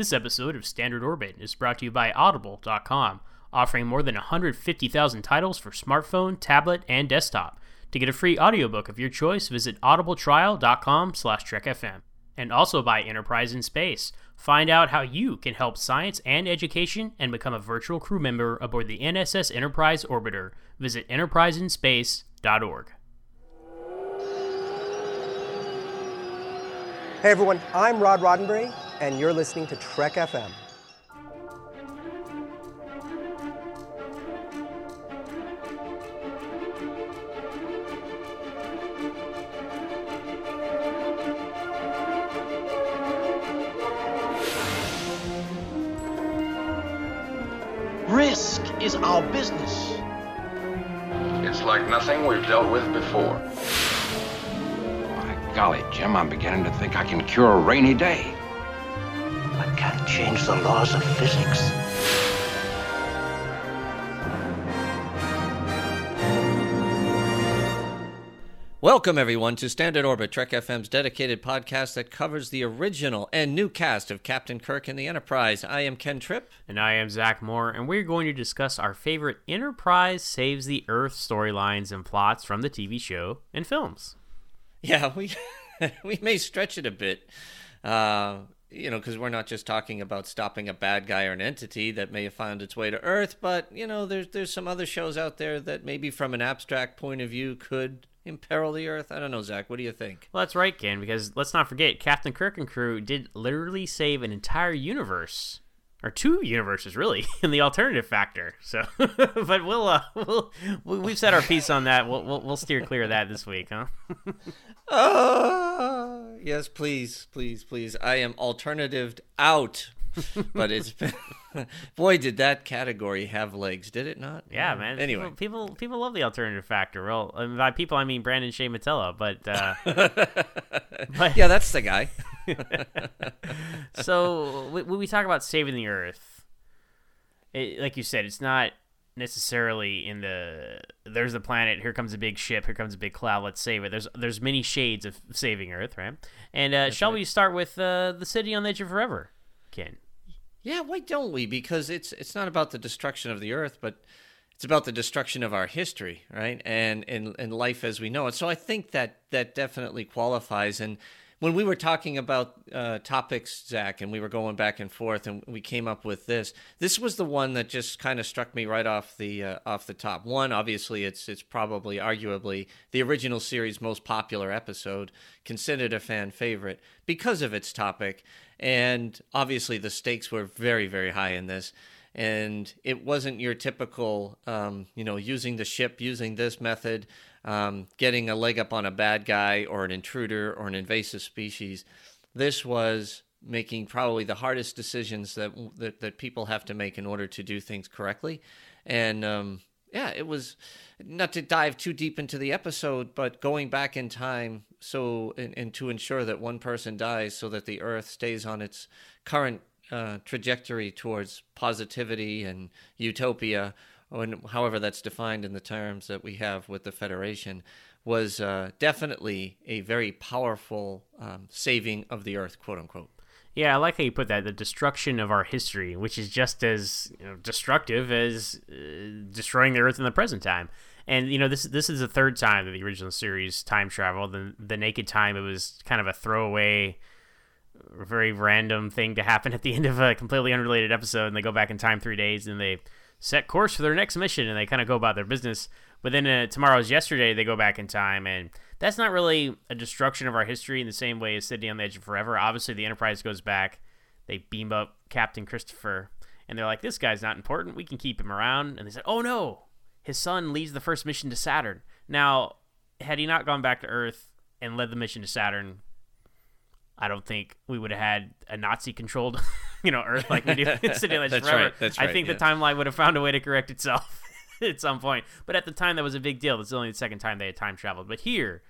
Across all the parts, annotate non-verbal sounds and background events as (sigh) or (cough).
This episode of Standard Orbit is brought to you by Audible.com, offering more than 150,000 titles for smartphone, tablet, and desktop. To get a free audiobook of your choice, visit audibletrial.com slash trekfm. And also by Enterprise in Space. Find out how you can help science and education and become a virtual crew member aboard the NSS Enterprise Orbiter. Visit enterpriseinspace.org. Hey everyone, I'm Rod Roddenberry, and you're listening to Trek FM. Risk is our business. It's like nothing we've dealt with before. By golly, Jim, I'm beginning to think I can cure a rainy day. I can't change the laws of physics. Welcome, everyone, to Standard Orbit, Trek FM's dedicated podcast that covers the original and new cast of Captain Kirk and the Enterprise. I am Ken Tripp. And I am Zach Moore, and we're going to discuss our favorite Enterprise Saves the Earth storylines and plots from the TV show and films. Yeah, we (laughs) we may stretch it a bit, uh, you know, because we're not just talking about stopping a bad guy or an entity that may have found its way to Earth, but you know, there's there's some other shows out there that maybe from an abstract point of view could imperil the Earth. I don't know, Zach. What do you think? Well, that's right, Ken, because let's not forget, Captain Kirk and crew did literally save an entire universe. Or two universes, really, (laughs) in the alternative factor. So, (laughs) but we'll, uh, (laughs) we'll we've said our piece on that. We'll, we'll we'll steer clear of that this week, huh? Oh, yes, please, please, please. I am alternatived out. but it's been, boy, did that category have legs, did it not? Yeah, man. Anyway, people people, people love the alternative factor. Well, and by people I mean Brandon Shea Matella, but uh, but yeah, that's the guy. (laughs) so when we talk about saving the Earth, it, like you said, it's not necessarily in the there's the planet here comes a big ship here comes a big cloud let's save it there's there's many shades of saving earth right and uh, shall right. we start with uh, the city on the edge of forever ken Yeah, why don't we? Because it's it's not about the destruction of the earth, but it's about the destruction of our history, right? And and, and life as we know it. So I think that that definitely qualifies. And when we were talking about uh, topics, Zach, and we were going back and forth, and we came up with this. This was the one that just kind of struck me right off the uh, off the top. One, obviously, it's it's probably arguably the original series' most popular episode, considered a fan favorite because of its topic, and obviously the stakes were very very high in this. And it wasn't your typical, um, you know, using the ship, using this method, um, getting a leg up on a bad guy or an intruder or an invasive species. This was making probably the hardest decisions that that, that people have to make in order to do things correctly. And um, yeah, it was not to dive too deep into the episode, but going back in time so and, and to ensure that one person dies so that the Earth stays on its current uh, trajectory towards positivity and utopia, or however that's defined in the terms that we have with the Federation, was uh, definitely a very powerful um, saving of the Earth, quote unquote. Yeah, I like how you put that. The destruction of our history, which is just as you know, destructive as uh, destroying the Earth in the present time. And you know, this this is the third time that the original series time travel. The the Naked Time, it was kind of a throwaway, very random thing to happen (laughs) at the end of a completely unrelated episode, and they go back in time three days and they set course for their next mission, and they kind of go about their business. But then uh, tomorrow's yesterday, they go back in time, and that's not really a destruction of our history in the same way as City on the Edge of Forever. Obviously, the Enterprise goes back, they beam up Captain Christopher, and they're like, "This guy's not important. We can keep him around." And they said, "Oh no, his son leads the first mission to Saturn." Now, had he not gone back to Earth and led the mission to Saturn, I don't think we would have had a Nazi-controlled, (laughs) (laughs) you know, Earth like we do (laughs) (laughs) in City on the Edge of That's Forever. right, that's I think yeah. the timeline would have found a way to correct itself at some point. But at the time, that was a big deal. That's only the second time they had time traveled. But here,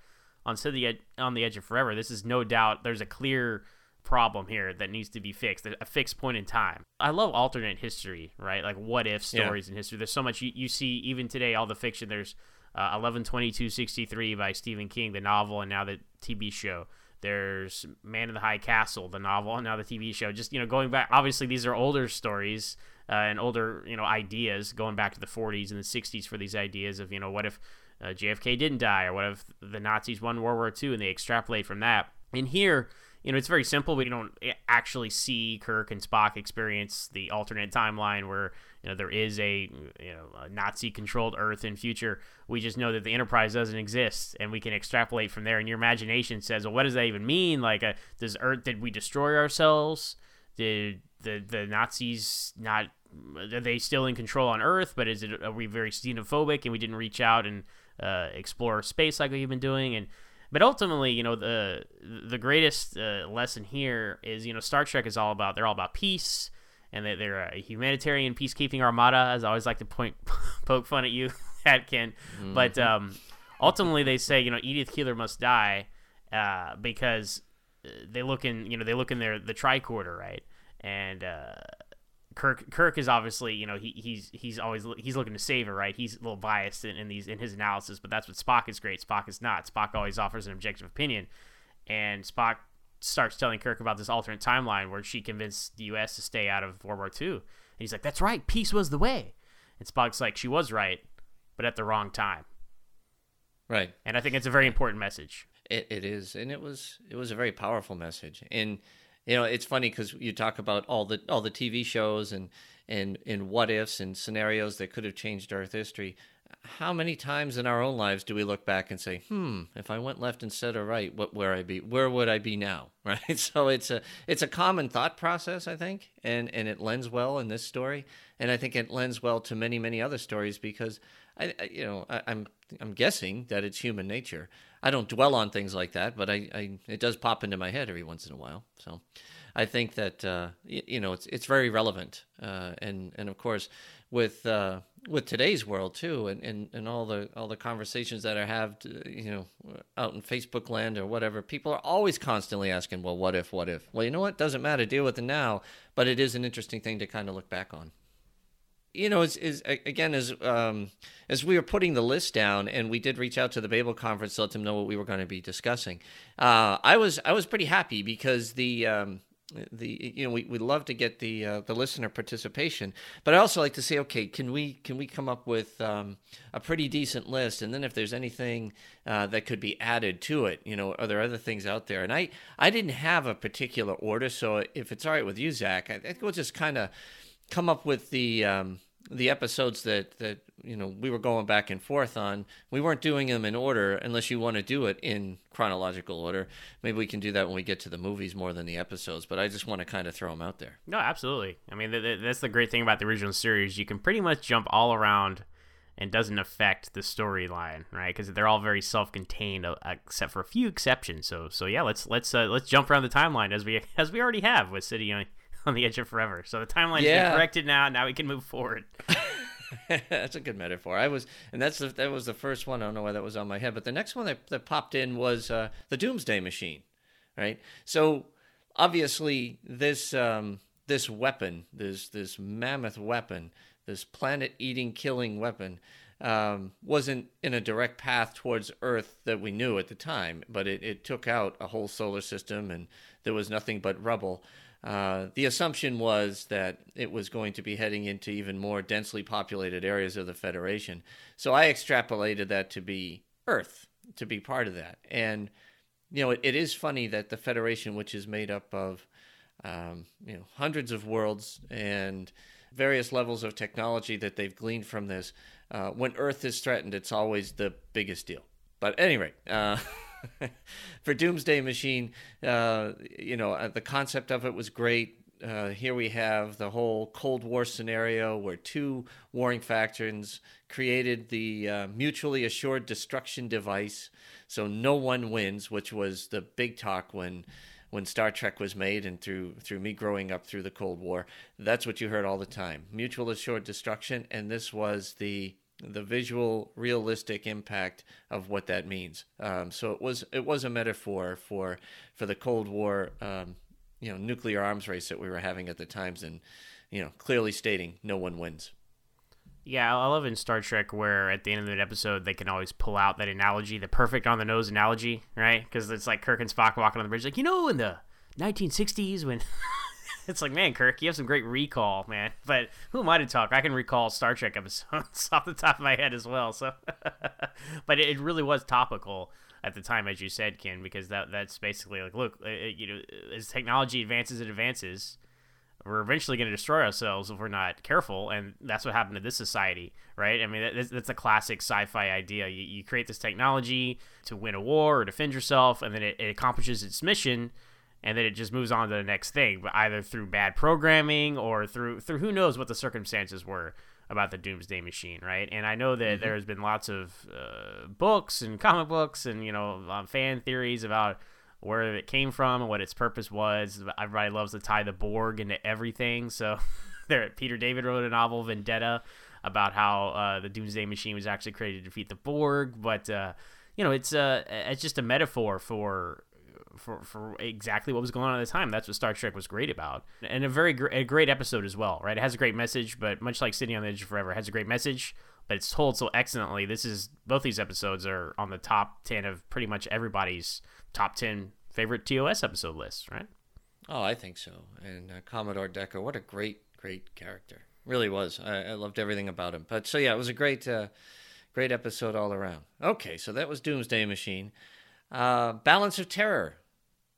on City Ed- on the Edge of Forever, this is no doubt there's a clear problem here that needs to be fixed, a fixed point in time. I love alternate history, right? Like what if Yeah. stories in history. There's so much you, you see even today, all the fiction. There's uh, 11/22/63 by Stephen King, the novel, and now the TV show. There's Man in the High Castle, the novel, and now the TV show. Just you know, going back. Obviously, these are older stories uh, and older you know ideas, going back to the 40s and the 60s for these ideas of you know what if uh, JFK didn't die, or what if the Nazis won World War II, and they extrapolate from that. And here, you know, it's very simple. We don't actually see Kirk and Spock experience the alternate timeline where you know there is a you know a Nazi-controlled Earth in future. We just know that the Enterprise doesn't exist, and we can extrapolate from there. And your imagination says, well, what does that even mean? Like, uh, does Earth? Did we destroy ourselves? Did the the Nazis not? Are they still in control on Earth? But is it are we very xenophobic and we didn't reach out and uh, explore space like we've been doing? And but ultimately, you know, the the greatest uh, lesson here is, you know, Star Trek is all about they're all about peace, and they, they're a humanitarian peacekeeping armada. As I always like to point (laughs) poke fun at you, (laughs) Atkin. Mm-hmm. But um, ultimately, they say, you know, Edith Keeler must die uh, because uh, they look in, you know, they look in their the tricorder, right? And uh, Kirk Kirk is obviously you know he he's he's always he's looking to save her right he's a little biased in, in, these in his analysis but that's what Spock is great Spock is not Spock always offers an objective opinion and Spock starts telling Kirk about this alternate timeline where she convinced the U.S. to stay out of World War II and he's like that's right peace was the way. And Spock's like she was right but at the wrong time. Right. And I think it's a very important message. It, it is. And it was it was a very powerful message. And you know it's funny because you talk about all the all the tv shows and and and what ifs and scenarios that could have changed earth history how many times in our own lives do we look back and say hmm if i went left instead of right what where i be where would i be now? (laughs) Right? So it's a it's a common thought process i think and and it lends well in this story. And i think it lends well to many many other stories because i, I you know I, i'm i'm guessing that it's human nature. I don't dwell on things like that, but I, I it does pop into my head every once in a while. So I think that uh, you, you, know it's it's very relevant, uh, and and of course with uh, with today's world too, and, and, and all the all the conversations that I have, you know, out in Facebook land or whatever, people are always constantly asking, well, what if, what if? Well, you know what? Doesn't matter. Deal with it now, but it is an interesting thing to kind of look back on you know, is is again as um, as we were putting the list down, and we did reach out to the Babel conference to let them know what we were going to be discussing. Uh, I was I was pretty happy because the um, the you know we, we love to get the uh, the listener participation, but I also like to say, okay, can we can we come up with um, a pretty decent list, and then if there's anything uh, that could be added to it, you know, are there other things out there? And I I didn't have a particular order, so if it's all right with you, Zach, I think we'll just kind of come up with the um, the episodes that that you know we were going back and forth on. We weren't doing them in order unless you want to do it in chronological order. Maybe we can do that when we get to the movies more than the episodes. But I just want to kind of throw them out there. No, absolutely. I mean, th- th- that's the great thing about the original series. You can pretty much jump all around and doesn't affect the storyline, right? Because they're all very self-contained, uh, except for a few exceptions. So, so yeah, let's let's uh, let's jump around the timeline as we as we already have with City (laughs) on the edge of forever. So the timeline's yeah. been corrected now. Now we can move forward. (laughs) that's a good metaphor. I was, and that's the, that was the first one. I don't know why that was on my head, but the next one that, that popped in was uh, the Doomsday Machine, right? So obviously this um, this weapon, this this mammoth weapon, this planet-eating, killing weapon, um, wasn't in a direct path towards Earth that we knew at the time, but it, it took out a whole solar system, and there was nothing but rubble. Uh, the assumption was that it was going to be heading into even more densely populated areas of the Federation. So I extrapolated that to be Earth, to be part of that. And, you know, it, it is funny that the Federation, which is made up of, um, you know, hundreds of worlds and various levels of technology that they've gleaned from this, uh, when Earth is threatened, it's always the biggest deal. But anyway, uh, (laughs) (laughs) for Doomsday Machine, uh, you know, uh, the concept of it was great. Uh, here we have the whole Cold War scenario where two warring factions created the uh, mutually assured destruction device, so no one wins, which was the big talk when when Star Trek was made and through through me growing up through the Cold War. That's what you heard all the time: mutual assured destruction, and this was the the visual, realistic impact of what that means. Um, so it was it was a metaphor for for the Cold War, um, you know, nuclear arms race that we were having at the times, and you know, clearly stating no one wins. Yeah, I love in Star Trek where at the end of an episode they can always pull out that analogy, the perfect on the nose analogy, right? Because it's like Kirk and Spock walking on the bridge, like you know, in the 1960s when (laughs) it's like, man, Kirk, you have some great recall, man. But who am I to talk? I can recall Star Trek episodes (laughs) off the top of my head as well. So, (laughs) but it really was topical at the time, as you said, Ken, because that that's basically like, look, uh, you know, as technology advances it advances, we're eventually going to destroy ourselves if we're not careful, and that's what happened to this society, right? I mean, that's, that's a classic sci-fi idea. You, you create this technology to win a war or defend yourself, and then it, it accomplishes its mission and then it just moves on to the next thing, but either through bad programming or through through who knows what the circumstances were about the Doomsday Machine, right? And I know that mm-hmm. there has been lots of uh, books and comic books and you know um, fan theories about where it came from and what its purpose was. Everybody loves to tie the Borg into everything, so (laughs) there Peter David wrote a novel Vendetta about how uh, the Doomsday Machine was actually created to defeat the Borg, but uh, you know it's uh, it's just a metaphor for for, for exactly what was going on at the time. That's what Star Trek was great about, and a very gr- a great episode as well. Right, it has a great message, but much like City on the Edge of Forever, has a great message, but it's told so excellently. This is both these episodes are on the top ten of pretty much everybody's top ten favorite TOS episode list. Right? Oh, I think so. And uh, Commodore Decker, what a great, great character. Really was. I, I, loved everything about him. But so yeah, it was a great, uh, great episode all around. Okay, so that was Doomsday Machine. Uh, Balance of Terror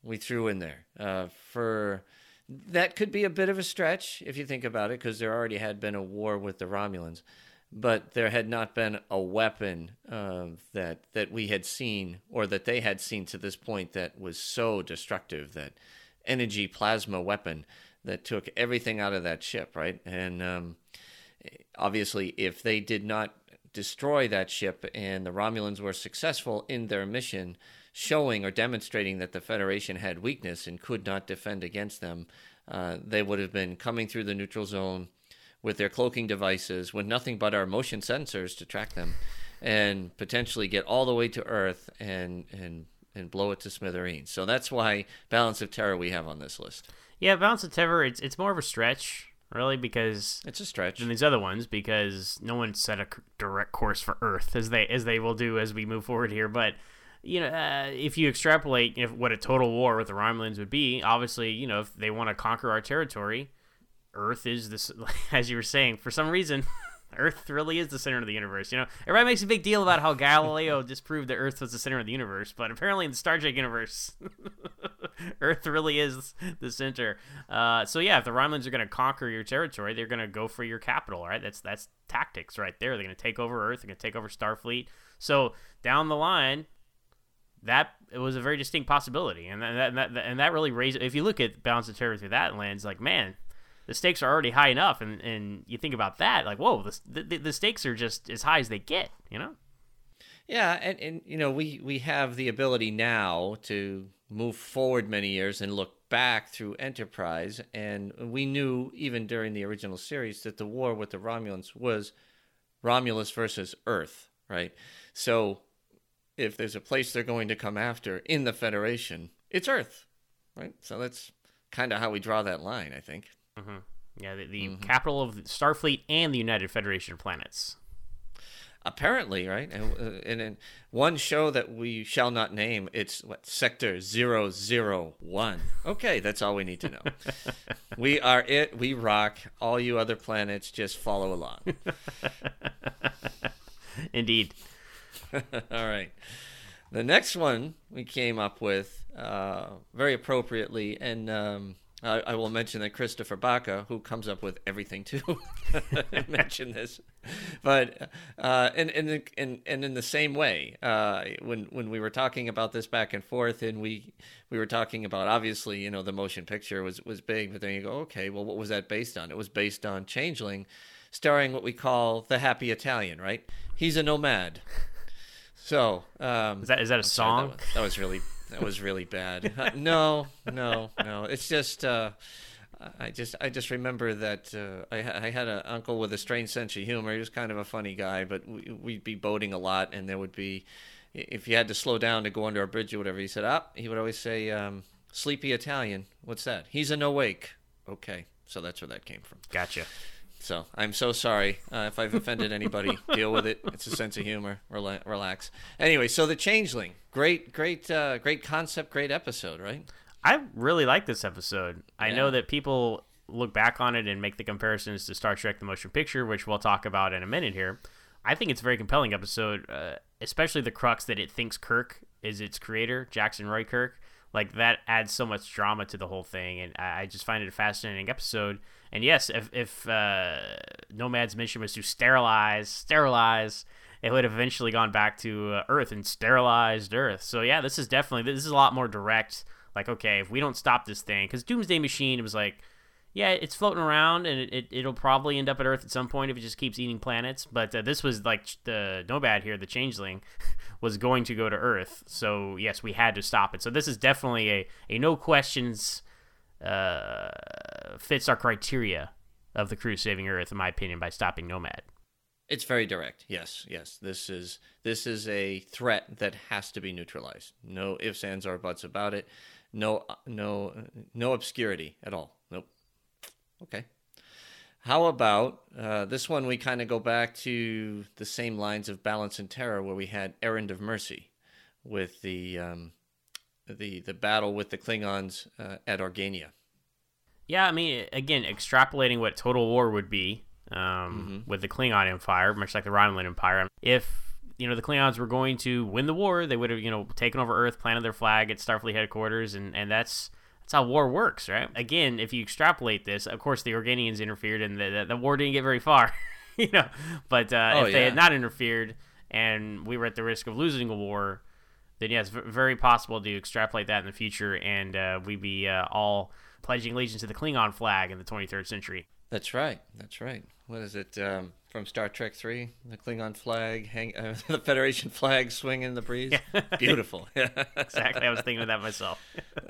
we threw in there uh, for that could be a bit of a stretch if you think about it because there already had been a war with the Romulans, but there had not been a weapon uh, that that we had seen or that they had seen to this point that was so destructive that energy plasma weapon that took everything out of that ship, right? And um, obviously, if they did not destroy that ship and the Romulans were successful in their mission showing or demonstrating that the Federation had weakness and could not defend against them, uh, they would have been coming through the neutral zone with their cloaking devices with nothing but our motion sensors to track them and potentially get all the way to Earth and, and, and blow it to smithereens. So that's why Balance of Terror we have on this list. Yeah, Balance of Terror, it's, it's more of a stretch really because it's a stretch than these other ones because no one set a direct course for Earth as they as they will do as we move forward here. But you know, uh, if you extrapolate if what a total war with the Romulans would be, obviously, you know, if they want to conquer our territory, Earth is this, (laughs) as you were saying, for some reason, (laughs) Earth really is the center of the universe. You know, everybody makes a big deal about how Galileo (laughs) disproved that Earth was the center of the universe, but apparently in the Star Trek universe, Earth really is the center. Uh, so yeah, if the Romulans are going to conquer your territory, they're going to go for your capital, right? That's that's tactics right there. They're going to take over Earth. They're going to take over Starfleet. So down the line, that it was a very distinct possibility, and that, and that and that really raised. If you look at Balance of Terror through that lens, like man, the stakes are already high enough, and and you think about that, like whoa, the the, the stakes are just as high as they get, you know. Yeah, and, and you know we we have the ability now to move forward many years and look back through Enterprise, and we knew even during the original series that the war with the Romulans was Romulus versus Earth, right? So if there's a place they're going to come after in the Federation, it's Earth, right? So that's kind of how we draw that line, I think. Mm-hmm. Yeah, the, the mm-hmm. capital of Starfleet and the United Federation of Planets. Apparently, right? And, uh, and in one show that we shall not name, it's what Sector 001. Okay, that's all we need to know. (laughs) we are it. We rock. All you other planets just follow along. (laughs) Indeed. (laughs) All right. The next one we came up with uh, very appropriately, and um, I, I, will mention that Christopher Baca, who comes up with everything too, (laughs) mentioned this. But uh, and, and, and, and in the same way, uh, when when we were talking about this back and forth, and we we were talking about obviously, you know, the motion picture was was big, but then you go, okay, well, what was that based on? It was based on Changeling, starring what we call the Happy Italian, right? He's a nomad. So um, is that is that a I'm song? Sorry, that, was, that, was, really that was really bad. (laughs) No, no, no. It's just uh, I just I just remember that uh, I, I had an uncle with a strange sense of humor. He was kind of a funny guy, but we, we'd be boating a lot, and there would be if you had to slow down to go under a bridge or whatever. He said, "Ah," he would always say, um, "Sleepy Italian." What's that? He's an awake. Okay, so that's where that came from. Gotcha. So I'm so sorry uh, if I've offended anybody. (laughs) Deal with it. It's a sense of humor. Rela- relax. Anyway, so the Changeling, great, great, uh, great concept, great episode, right? I really like this episode. I Yeah. know that people look back on it and make the comparisons to Star Trek: The Motion Picture, which we'll talk about in a minute here. I think it's a very compelling episode, uh, especially the crux that it thinks Kirk is its creator, Jackson Roy Kirk. Like that adds so much drama to the whole thing, and I just find it a fascinating episode. And yes, if if uh, Nomad's mission was to sterilize, sterilize, it would have eventually gone back to uh, Earth and sterilized Earth. So yeah, this is definitely this is a lot more direct. Like okay, if we don't stop this thing, because Doomsday Machine it was like, yeah, it's floating around and it, it it'll probably end up at Earth at some point if it just keeps eating planets. But uh, this was like the Nomad here, the Changeling, (laughs) was going to go to Earth. So yes, we had to stop it. So this is definitely a a no questions uh, fits our criteria of the crew saving Earth, in my opinion, by stopping Nomad. It's very direct. Yes, yes. This is this is a threat that has to be neutralized. No ifs, ands, or buts about it. No, no, no obscurity at all. Okay. How about uh, this one? We kind of go back to the same lines of Balance and Terror, where we had Errand of Mercy, with the um, the the battle with the Klingons uh, at Organia. Yeah, I mean, again, extrapolating what Total War would be um, with the Klingon Empire, much like the Romulan Empire. If you know the Klingons were going to win the war, they would have you know taken over Earth, planted their flag at Starfleet headquarters, and and that's that's how war works, right? Again, if you extrapolate this, of course the Organians interfered, and the the, the war didn't get very far, (laughs) you know. But uh, Oh, if they had not interfered, and we were at the risk of losing a war, then yes, v- very possible to extrapolate that in the future, and uh, we'd be uh, all pledging allegiance to the Klingon flag in the 23rd century. That's right. That's right. What is it um, from Star Trek Three? The Klingon flag, hang, uh, (laughs) the Federation flag swinging in the breeze. (laughs) Beautiful. Yeah. (laughs) Exactly, I was thinking of that myself.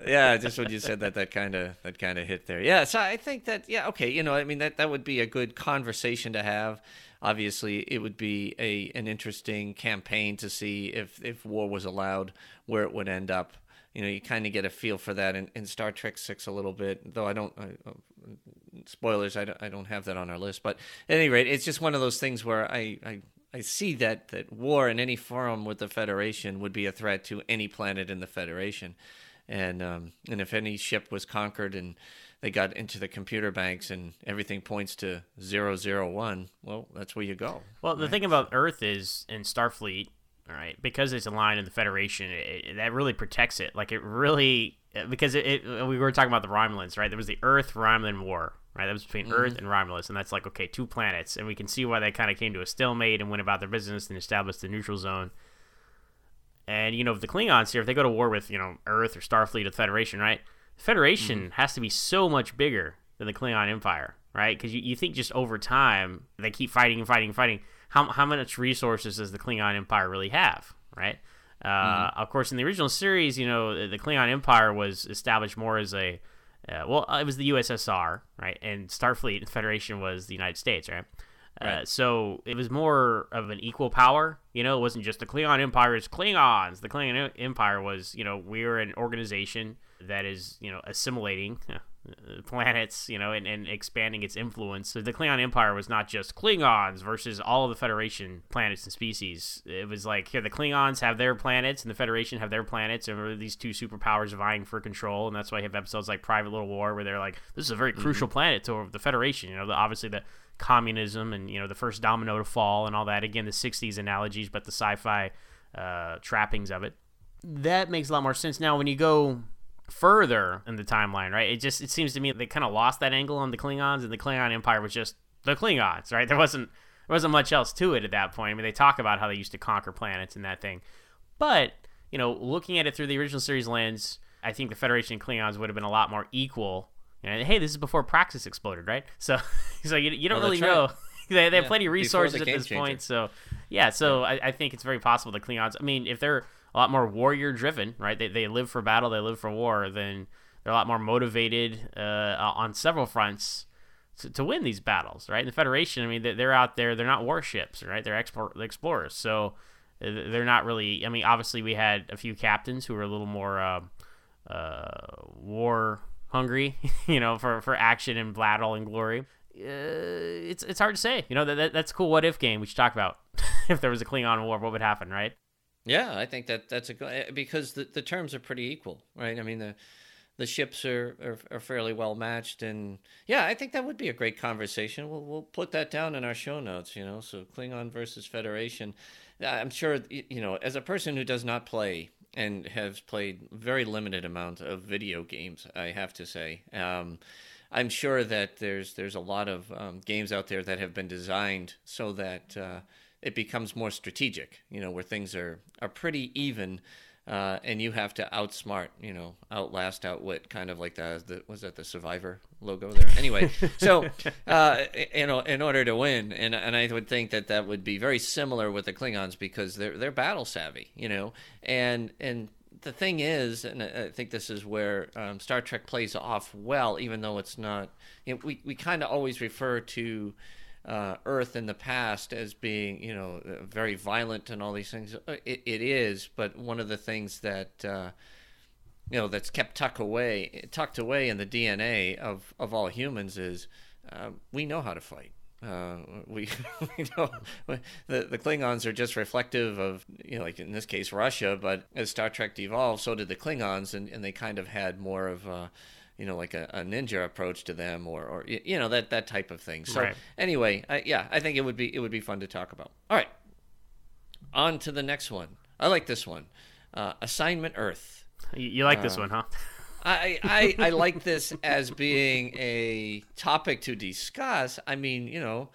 yeah, just when you said that, that kind of that kind of hit there. Yeah, so I think that yeah, okay, you know, I mean that that would be a good conversation to have. Obviously, it would be a an interesting campaign to see if if war was allowed, where it would end up. You know, you kind of get a feel for that in, in Star Trek Six a little bit, though I don't. I, uh, spoilers, I don't, I don't have that on our list, but at any rate, it's just one of those things where I. I I see that, that war in any form with the Federation would be a threat to any planet in the Federation and um, and if any ship was conquered and they got into the computer banks and everything points to 001, well, that's where you go. Well, the thing about Earth is in Starfleet, all right, because it's aligned in the Federation, it, it- that really protects it. Like it really, because it, it, we were talking about the Romulans, right? There was the Earth Romulan War, right? That was between mm-hmm. Earth and Romulus, and that's like okay, two planets, and we can see why they kind of came to a stalemate and went about their business and established the neutral zone. And you know, if the Klingons here, if they go to war with you know Earth or Starfleet or the Federation, right? The Federation mm-hmm. has to be so much bigger than the Klingon Empire, right? Because you, you think just over time they keep fighting and fighting and fighting. How how much resources does the Klingon Empire really have, right? Uh, mm-hmm. Of course, in the original series, you know, the Klingon Empire was established more as a uh, well, it was the USSR, right? And Starfleet and Federation was the United States, right? Uh, Right. so it was more of an equal power. You know, it wasn't just the Klingon Empire it's Klingons. The Klingon Empire was, you know, we're an organization that is, you know, assimilating uh, (laughs) planets, you know, and, and expanding its influence. So the Klingon Empire was not just Klingons versus all of the Federation planets and species. It was like here the Klingons have their planets and the Federation have their planets, and these two superpowers vying for control. And that's why you have episodes like Private Little War where they're like, this is a very crucial planet to the Federation. You know, the, obviously the communism and you know the first domino to fall and all that. Again, the '60s analogies, but the sci-fi uh, trappings of it. That makes a lot more sense now when you go further in the timeline, right? It just it seems to me they kind of lost that angle on the Klingons, and the Klingon Empire was just the Klingons, right? There wasn't there wasn't much else to it at that point. I mean, they talk about how they used to conquer planets and that thing, but you know, looking at it through the original series lens, I think the Federation and Klingons would have been a lot more equal. And hey, this is before Praxis exploded, right? (laughs) So, so you, you don't Oh, really that's know. right. (laughs) they, they have Yeah, plenty of before the resources at this Changer. point. So, yeah, so I, I think it's very possible the Klingons. I mean, if they're a lot more warrior driven, right? They, they live for battle, they live for war. Then they're a lot more motivated uh, on several fronts to, to win these battles, right? And the Federation, I mean, they- they're out there. They're not warships, right? They're explor- explorers. So uh, they're not really. I mean, obviously, we had a few captains who were a little more uh, uh, war hungry, (laughs) you know, for, for action and battle and glory. uh, it's it's hard to say. You know, that, that that's a cool what if game we should talk about. (laughs) if there was a Klingon war, what would happen, right? Yeah, I think that that's a eh, because the the terms are pretty equal, right? I mean the the ships are, are, are fairly well matched, and yeah, I think that would be a great conversation. We'll we'll put that down in our show notes, you know. So Klingon versus Federation. I'm sure you know as a person who does not play and has played very limited amount of video games, I have to say. Um, I'm sure that there's there's a lot of um, games out there that have been designed so that uh, it becomes more strategic. You know, where things are are pretty even, uh, and you have to outsmart, you know, outlast, outwit, kind of like the, the was that the Survivor logo there. Anyway, so (laughs) uh, you know, in order to win, and and I would think that that would be very similar with the Klingons because they're they're battle savvy, you know, and and the thing is, and I think this is where um, Star Trek plays off well, even though it's not. You know, we we kind of always refer to uh, Earth in the past as being, you know, very violent and all these things. Uh, it, it is, but one of the things that uh, you know that's kept tucked away, tucked away in the DNA of of all humans is uh, we know how to fight. Uh, we, (laughs) we know the the Klingons are just reflective of you know like in this case Russia, but as Star Trek evolved, so did the Klingons, and, and they kind of had more of a you know like a, a ninja approach to them, or or you know that that type of thing. So Right. anyway, I, yeah, I think it would be it would be fun to talk about. All right, on to the next one. I like this one, uh, Assignment Earth. You, you like Uh, this one, huh? I, I, I (laughs) like this as being a topic to discuss. I mean, you know,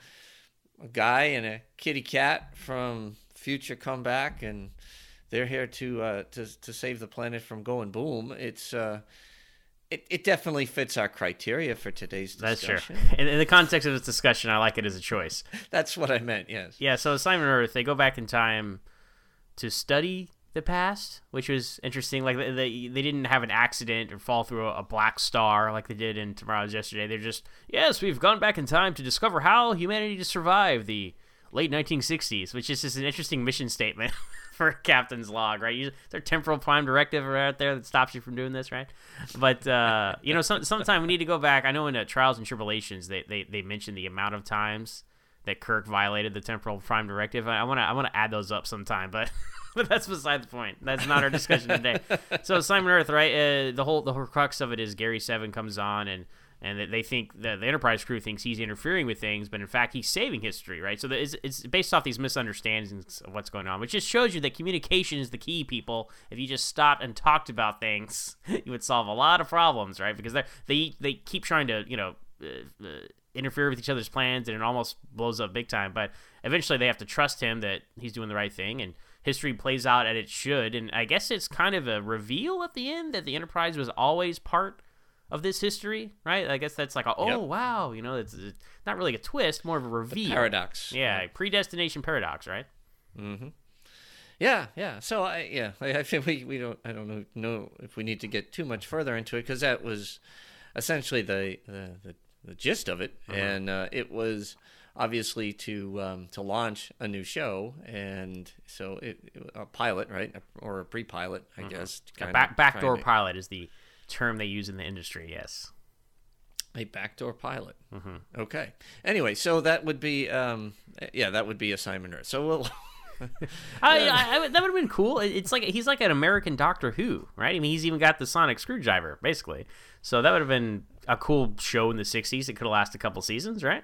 a guy and a kitty cat from future come back and they're here to uh, to to save the planet from going boom. It's uh, it it definitely fits our criteria for today's discussion. That's true. In, in the context of this discussion, I like it as a choice. (laughs) That's what I meant. Yes. Yeah, so Assignment Earth, they go back in time to study the past, which was interesting. Like they they, didn't have an accident or fall through a, a black star like they did in Tomorrow's Yesterday. They're just yes, we've gone back in time to discover how humanity to survive the late 1960s, which is just an interesting mission statement (laughs) for Captain's Log, right? You, their temporal prime directive right there that stops you from doing this, right? But uh, you know, some sometime we need to go back. I know in uh, Trials and Tribble-ations they they they mentioned the amount of times that Kirk violated the temporal prime directive. I want to I want to add those up sometime, but (laughs) but that's beside the point. That's not our discussion today. So Assignment Earth, right? Uh, the whole the whole crux of it is Gary Seven comes on and. And that they think the, the Enterprise crew thinks he's interfering with things, but in fact he's saving history, right? So it's, it's based off these misunderstandings of what's going on, which just shows you that communication is the key. People, if you just stopped and talked about things, (laughs) you would solve a lot of problems, right? Because they they they keep trying to you know uh, uh, interfere with each other's plans and it almost blows up big time but eventually they have to trust him that he's doing the right thing and history plays out as it should and i guess it's kind of a reveal at the end that the enterprise was always part of this history right i guess that's like a, oh Yep. wow you know it's, it's not really a twist more of a reveal Paradox. yeah predestination paradox right Yeah, yeah. So I yeah, I, (laughs) I think we, we don't I don't know, know if we need to get too much further into it because that was essentially the the, the, the gist of it, and uh, it was obviously to um, to launch a new show, and so it, a pilot right or a pre-pilot I guess. a kind back, backdoor pilot is the term they use in the industry yes A backdoor pilot. Okay. Anyway, so that would be um yeah that would be assignment Earth. So we'll. (laughs) I, I, I that would have been cool. It's like he's like an American Doctor Who, right? I mean, he's even got the sonic screwdriver, basically. So that would have been a cool show in the '60s. It could have lasted a couple seasons, right?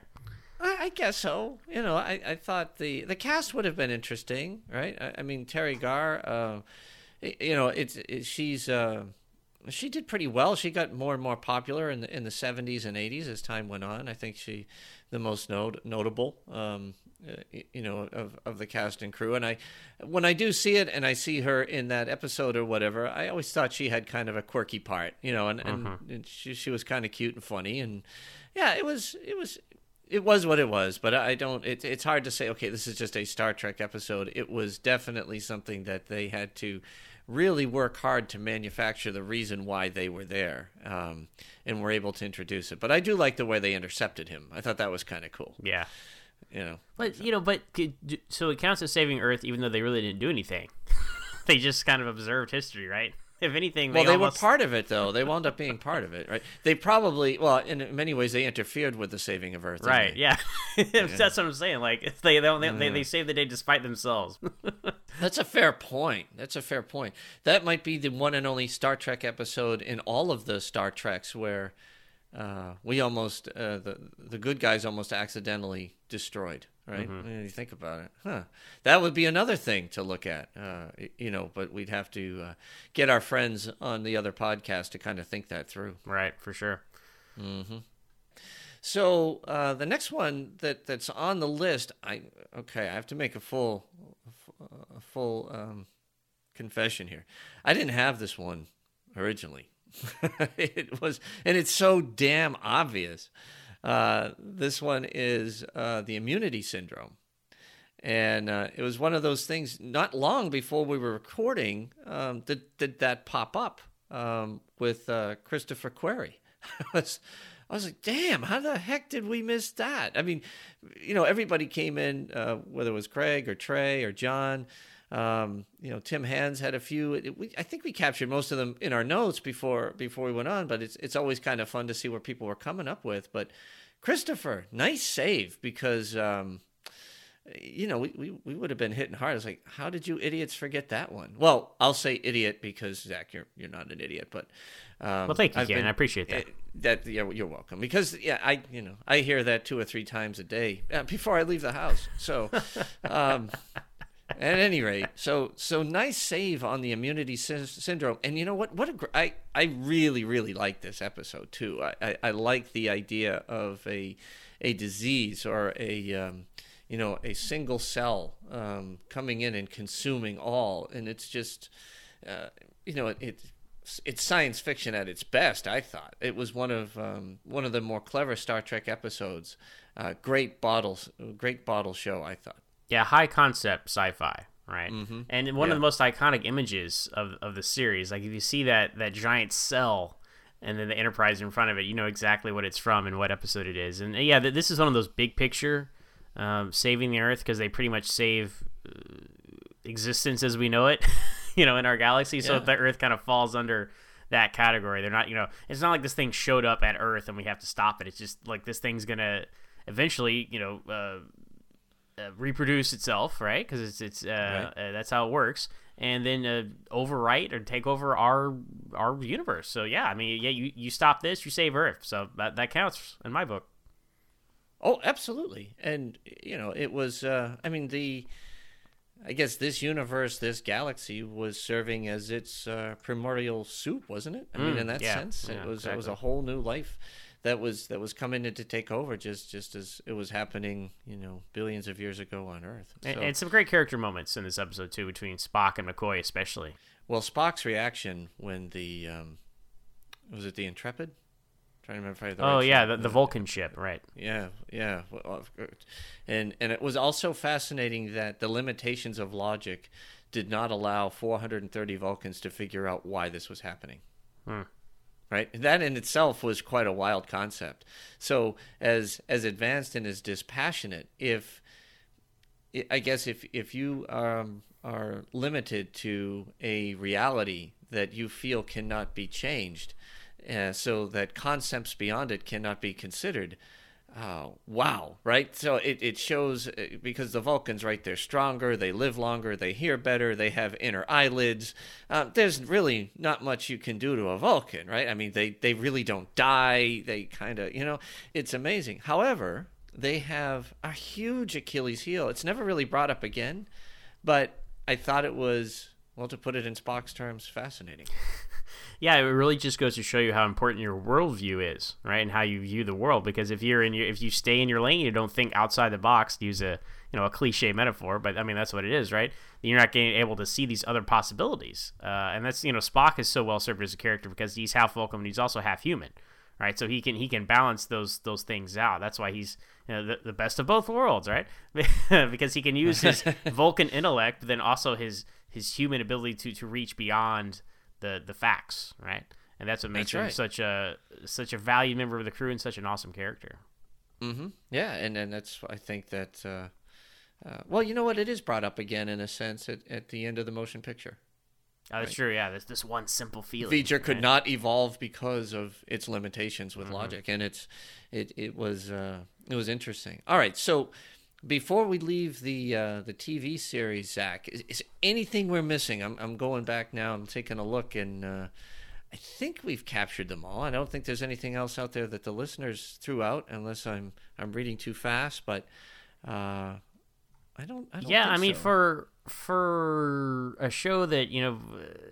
I, I guess so. You know, I, I thought the the cast would have been interesting, right? I, I mean, Teri Garr, uh, you know, it's it, she's uh, she did pretty well. She got more and more popular in the in the seventies and eighties as time went on. I think she the most not, notable. Um, uh, you know of, of the cast and crew and i when i do see it and i see her in that episode or whatever i always thought she had kind of a quirky part you know and, and, and she, she was kind of cute and funny and yeah it was it was it was what it was, but I don't. It, it's hard to say. Okay, this is just a Star Trek episode. It was definitely something that they had to really work hard to manufacture the reason why they were there, um, and were able to introduce it. But I do like the way they intercepted him. I thought that was kind of cool. Yeah. You know, But you know, but so it counts as saving Earth, even though they really didn't do anything. (laughs) they just kind of observed history, right? If anything, well, they, they almost, were part of it, though. They wound up being part of it, right? They probably, well, in many ways, they interfered with the saving of Earth. Right? they? Yeah. (laughs) that's what I'm saying. Like they they they, they, they save the day despite themselves. (laughs) That's a fair point. That's a fair point. That might be the one and only Star Trek episode in all of the Star Treks where uh, we almost, uh, the the good guys almost accidentally destroyed. Right? When you think about it, huh? That would be another thing to look at. Uh, you know, but we'd have to uh, get our friends on the other podcast to kind of think that through. right. For sure. So uh, the next one that that's on the list, I okay, I have to make a full a full um, confession here. I didn't have this one originally. (laughs) it was, and it's so damn obvious. Uh, this one is uh, the immunity syndrome. And uh, it was one of those things. Not long before we were recording, um, did did that pop up um, with uh, Christopher Query? (laughs) I was, I was like, damn, how the heck did we miss that? I mean, you know, everybody came in, uh, whether it was Craig or Trey or John. Um, you know, Tim Hands had a few. It, we, I think we captured most of them in our notes before before we went on. But it's it's always kind of fun to see where people were coming up with. But Christopher, nice save because. Um, you know, we, we, we would have been hitting hard. It's like, how did you idiots forget that one? Well, I'll say idiot because Zach, you're you're not an idiot, but um, Well, thank you, I've Ken. I appreciate that. eh, that yeah, you're welcome. Because yeah, I you know I hear that two or three times a day uh, before I leave the house. So, (laughs) um, at any rate, so so nice save on the immunity sy- syndrome. And you know what? What a gr- I I really really like this episode too. I I, I like the idea of a a disease or a um, you know a single cell um, coming in and consuming all, and it's just uh, you know it. it it's science fiction at its best. I thought it was one of um, one of the more clever Star Trek episodes. Uh, great bottles, great bottle show. I thought. Yeah, high concept sci-fi, right? Mm-hmm. And one of the most iconic images of of the series, like if you see that that giant cell and then the Enterprise in front of it, you know exactly what it's from and what episode it is. And uh, yeah, th- this is one of those big picture um, saving the Earth because they pretty much save uh, existence as we know it, (laughs) you know, in our galaxy. So Yeah. the Earth kind of falls under that category. They're not, you know, it's not like this thing showed up at Earth and we have to stop it. It's just like this thing's gonna eventually, you know. Uh, uh, reproduce itself, right? Because it's it's uh, uh, that's how it works, and then uh, overwrite or take over our our universe. So yeah, I mean, yeah, you, you stop this, you save Earth, so that that counts in my book. Oh, absolutely. And you know, it was. Uh, I mean, the. I guess this universe, this galaxy, was serving as its uh, primordial soup, wasn't it? I mean, Mm, in that yeah, sense, yeah, it was it was a whole new life that was that was coming in to take over, just just as it was happening, you know, billions of years ago on Earth. And, So- and some great character moments in this episode too, between Spock and McCoy, especially. Well, Spock's reaction when the um, was it the Intrepid? trying to remember if I Oh right yeah, the, the Vulcan ship, right? Yeah, yeah, Well, of course. and and it was also fascinating that the limitations of logic did not allow 430 Vulcans to figure out why this was happening. Right, that in itself was quite a wild concept. So, as as advanced and as dispassionate, if I guess if if you um, are limited to a reality that you feel cannot be changed, uh, so that concepts beyond it cannot be considered. Oh, wow, right? So it, it shows uh, because the Vulcans, right, they're stronger, they live longer, they hear better, they have inner eyelids. Um, there's really not much you can do to a Vulcan, right? I mean, they, they really don't die. They kind of, you know, it's amazing. However, they have a huge Achilles heel. It's never really brought up again, but I thought it was, well, to put it in Spock's terms, fascinating. Yeah, it really just goes to show you how important your worldview is, right, and how you view the world. Because if you're in your, if you stay in your lane, you don't think outside the box. To use a, you know, a cliche metaphor, but I mean that's what it is, right? You're not getting able to see these other possibilities, uh, and that's you know Spock is so well served as a character because he's half Vulcan, and he's also half human, right? So he can he can balance those those things out. That's why he's you know, the, the best of both worlds, right? (laughs) because he can use his (laughs) Vulcan intellect, but then also his his human ability to to reach beyond the the facts, right? And that's what makes That's him right. such a such a valued member of the crew and such an awesome character. hmm Yeah, and and that's I think that. Uh, uh, well, you know what? It is brought up again in a sense at, at the end of the motion picture. Oh, that's true. Yeah, there's this one simple feeling. V'Ger could right? not evolve because of its limitations with Mm-hmm. logic, and it's it it was uh, it was interesting. All right, so before we leave the uh, the TV series, Zach, is, is anything we're missing? I'm I'm going back now. I'm taking a look, and uh, I think we've captured them all. I don't think there's anything else out there that the listeners threw out, unless I'm I'm reading too fast. But uh, I don't. I don't Yeah, I mean, so. for for a show that you know,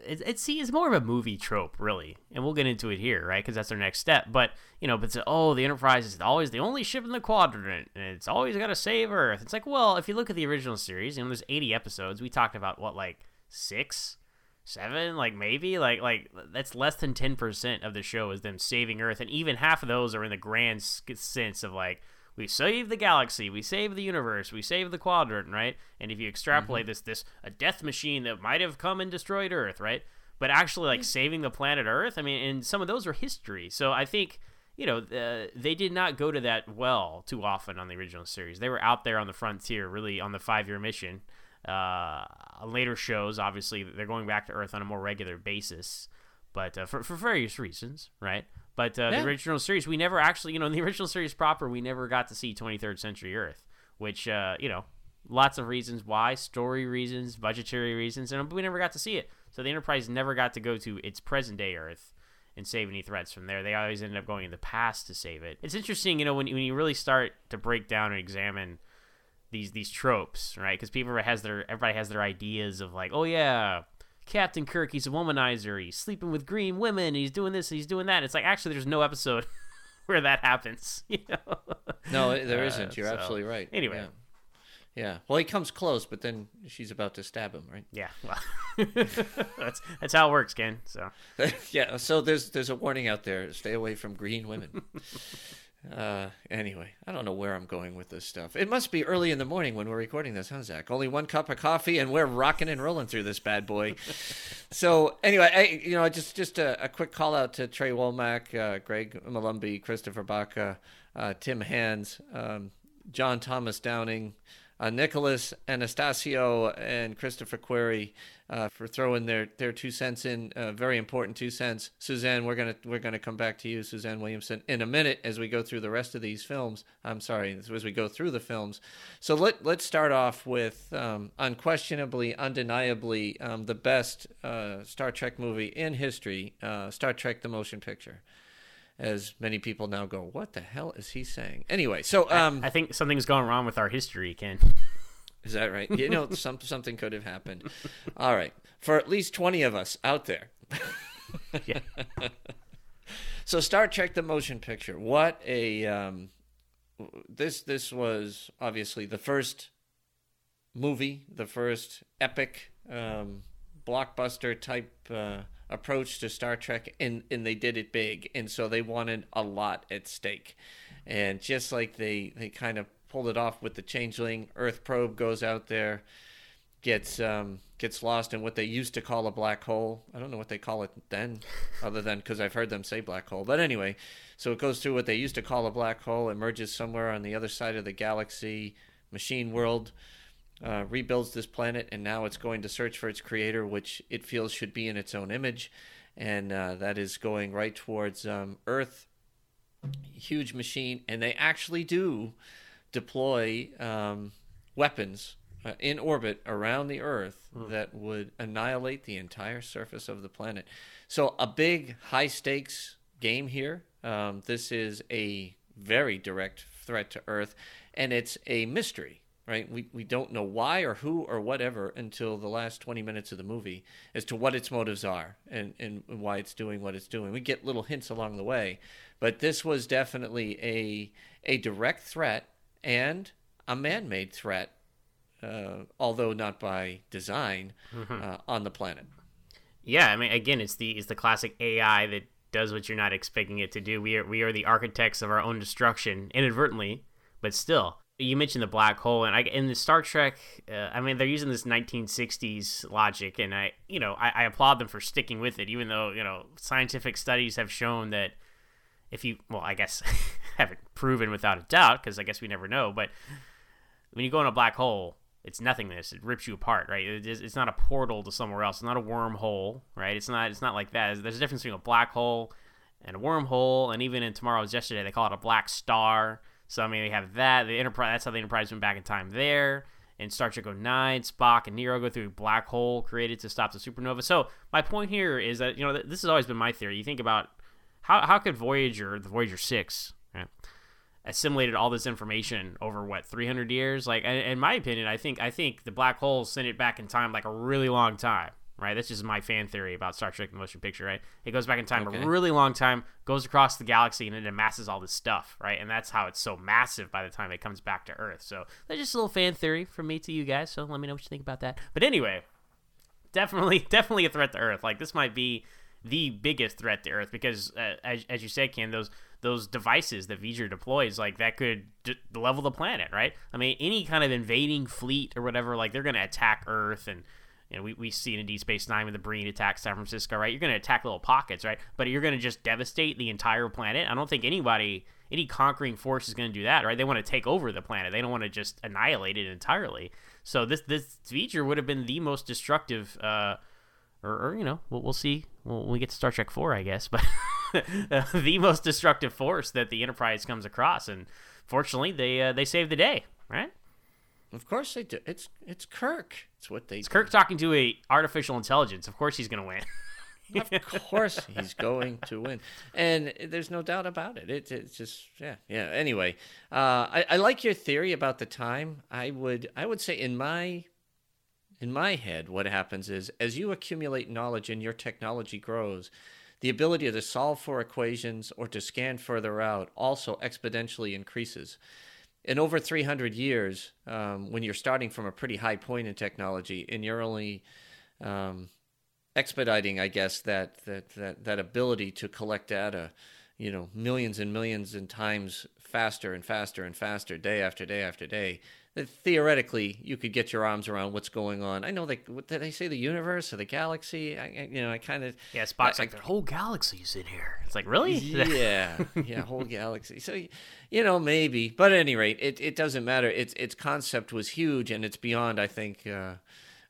it, it see it's more of a movie trope, really, and we'll get into it here, right? Because that's our next step. But you know, but oh, the Enterprise is always the only ship in the quadrant, and it's always got to save Earth. It's like, well, if you look at the original series, you know, there's 80 episodes. We talked about what, like six, seven, like maybe, like like that's less than 10 percent of the show is them saving Earth, and even half of those are in the grand sense of like we save the galaxy, we save the universe, we save the quadrant, right? And if you extrapolate this, this a death machine that might have come and destroyed Earth, right? But actually, like saving the planet Earth, I mean, and some of those are history. So I think you know uh, they did not go to that well too often on the original series. They were out there on the frontier, really on the five year mission. Uh, later shows, obviously, they're going back to Earth on a more regular basis, but uh, for for various reasons, right? But uh, Yeah. the original series, we never actually, you know, in the (laughs) original series proper, we never got to see 23rd century Earth, which, uh, you know, lots of reasons why, story reasons, budgetary reasons, and we never got to see it. So the Enterprise never got to go to its present day Earth and save any threats from there. They always ended up going in the past to save it. It's interesting, you know, when, when you really start to break down and examine these these tropes, right? Because people has their everybody has their ideas of like, oh yeah, Captain Kirk, he's a womanizer, he's sleeping with green women, he's doing this, he's doing that. It's like actually, there's no episode (laughs) where that happens. (laughs) You know? No, there Uh, isn't. You're so- absolutely right. Anyway. Yeah. Yeah. Well, he comes close, but then she's about to stab him, right? Yeah, well, (laughs) that's that's how it works, Ken. So yeah. So there's there's a warning out there: stay away from green women. Uh, anyway, I don't know where I'm going with this stuff. It must be early in the morning when we're recording this, huh, Zach? Only one cup of coffee, and we're rocking and rolling through this bad boy. (laughs) so anyway, I, you know, just just a, a quick call out to Trey Womack, uh, Greg Malumbi, Christopher Baca, uh, Tim Hands, um, John Thomas Downing uh, Nicholas Anastasio and Christopher Query uh, for throwing their, their two cents in. Uh, very important two cents. Suzanne, we're gonna we're gonna come back to you, Suzanne Williamson, in a minute as we go through the rest of these films. I'm sorry, as we go through the films. So let let's start off with um, unquestionably, undeniably, um, the best uh, Star Trek movie in history, uh, Star Trek: The Motion Picture. As many people now go, what the hell is he saying? Anyway, so um, I think something's going wrong with our history, Ken. is that right? You know, some, something could have happened. All right. For at least 20 of us out there. (laughs) Yeah. So Star Trek the motion picture. What a um this this was obviously the first movie, the first epic um blockbuster type uh approach to Star Trek and and they did it big and so they wanted a lot at stake. And just like they they kind of pulled it off with the Changeling, Earth probe goes out there gets um, gets lost in what they used to call a black hole. I don't know what they call it then, (laughs) other than because I've heard them say black hole. But anyway, so it goes through what they used to call a black hole, emerges somewhere on the other side of the galaxy, machine world. Uh, rebuilds this planet, and now it's going to search for its creator, which it feels should be in its own image, and uh, that is going right towards um, Earth. Huge machine, and they actually do deploy um, weapons uh, in orbit around the Earth that would annihilate the entire surface of the planet. So, a big high stakes game here. Um, this is a very direct threat to Earth, and it's a mystery. Right, we we don't know why or who or whatever until the last twenty minutes of the movie as to what its motives are and, and why it's doing what it's doing. We get little hints along the way, but this was definitely a a direct threat and a man-made threat uh, although not by design, uh, on the planet. Yeah, I mean, again, it's the it's the classic AI that does what you're not expecting it to do. We are we are the architects of our own destruction inadvertently, but still. You mentioned the black hole, and I in the Star Trek, uh, I mean, they're using this 1960s logic, and I, you know, I, I applaud them for sticking with it, even though you know scientific studies have shown that if you, well, I guess (laughs) haven't proven without a doubt, because I guess we never know, but when you go in a black hole, it's nothingness. It rips you apart, right? It is, it's not a portal to somewhere else. It's not a wormhole, right? It's not. It's not like that. There's a difference between a black hole and a wormhole, and even in Tomorrow's Yesterday, they call it a black star. So I mean, they have that. The Enterprise. That's how the Enterprise went back in time there. And Star Trek 09, Spock and Nero go through a black hole created to stop the supernova. So my point here is that you know this has always been my theory. You think about how how could Voyager, the Voyager Six, right, assimilated all this information over what 300 years? Like, in my opinion, I think I think the black hole sent it back in time like a really long time right? That's just my fan theory about Star Trek: The Motion Picture, right? It goes back in time okay. a really long time, goes across the galaxy, and it amasses all this stuff, right? And that's how it's so massive by the time it comes back to Earth. So that's just a little fan theory from me to you guys. So let me know what you think about that. But anyway, definitely, (laughs) definitely a threat to Earth. Like this might be the biggest threat to Earth because, uh, as, as you said, Ken, those those devices that V'Ger deploys, like that could d- level the planet, right? I mean, any kind of invading fleet or whatever, like they're going to attack Earth and know, we, we see it in Deep Space Nine when the Breen attacks San Francisco, right? You're going to attack little pockets, right? But you're going to just devastate the entire planet. I don't think anybody, any conquering force is going to do that, right? They want to take over the planet. They don't want to just annihilate it entirely. So this this feature would have been the most destructive, uh, or, or you know, we'll, we'll see when we get to Star Trek Four, I guess, but (laughs) the most destructive force that the Enterprise comes across, and fortunately, they uh, they saved the day, right? Of course they do. It's it's Kirk. It's what they. It's do. Kirk talking to a artificial intelligence. Of course he's going to win. (laughs) of course he's going to win, and there's no doubt about it. it it's just yeah yeah. Anyway, uh, I, I like your theory about the time. I would I would say in my in my head, what happens is as you accumulate knowledge and your technology grows, the ability to solve for equations or to scan further out also exponentially increases in over 300 years, um, when you're starting from a pretty high point in technology and you're only um, expediting, I guess, that, that, that, that ability to collect data, you know, millions and millions and times faster and faster and faster, day after day after day, theoretically you could get your arms around what's going on. I know they what did they say the universe or the galaxy? I, you know, I kind of yeah. Spock's I, like the whole galaxy's in here. It's like really yeah (laughs) yeah whole galaxy. So you know maybe, but at any rate, it, it doesn't matter. Its its concept was huge and it's beyond I think. Uh,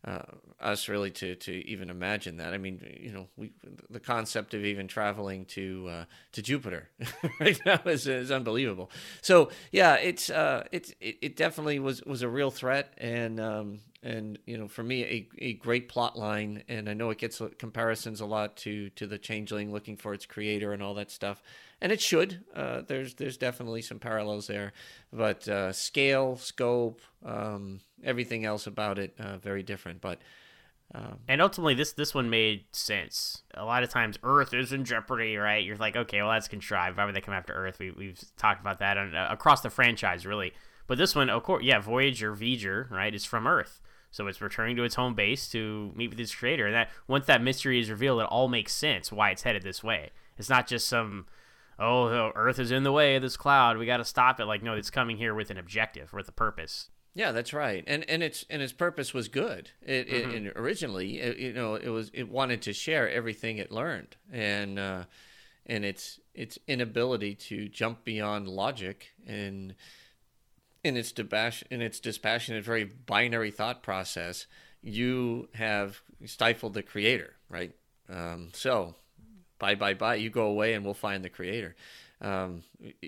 uh, us really to to even imagine that. I mean, you know, we the concept of even traveling to uh, to Jupiter (laughs) right now is, is unbelievable. So yeah, it's uh, it's it, it definitely was was a real threat, and um, and you know, for me, a, a great plot line, and I know it gets comparisons a lot to to the Changeling looking for its creator and all that stuff and it should. Uh, there's there's definitely some parallels there, but uh, scale, scope, um, everything else about it uh, very different. But um, and ultimately, this this one made sense. A lot of times, Earth is in jeopardy, right? You're like, okay, well, that's contrived. Why would they come after Earth? We, we've talked about that on, uh, across the franchise, really. But this one, of course, yeah, Voyager, V'Ger, right, is from Earth. So it's returning to its home base to meet with its creator. And that once that mystery is revealed, it all makes sense why it's headed this way. It's not just some oh, Earth is in the way of this cloud. We got to stop it. Like, no, it's coming here with an objective, with a purpose. Yeah, that's right, and and its and its purpose was good. It, mm-hmm. it and originally, it, you know, it was it wanted to share everything it learned, and uh, and its its inability to jump beyond logic and in its dispassion, in its dispassionate, very binary thought process, you have stifled the creator, right? Um, so bye bye bye you go away and we'll find the creator. Um,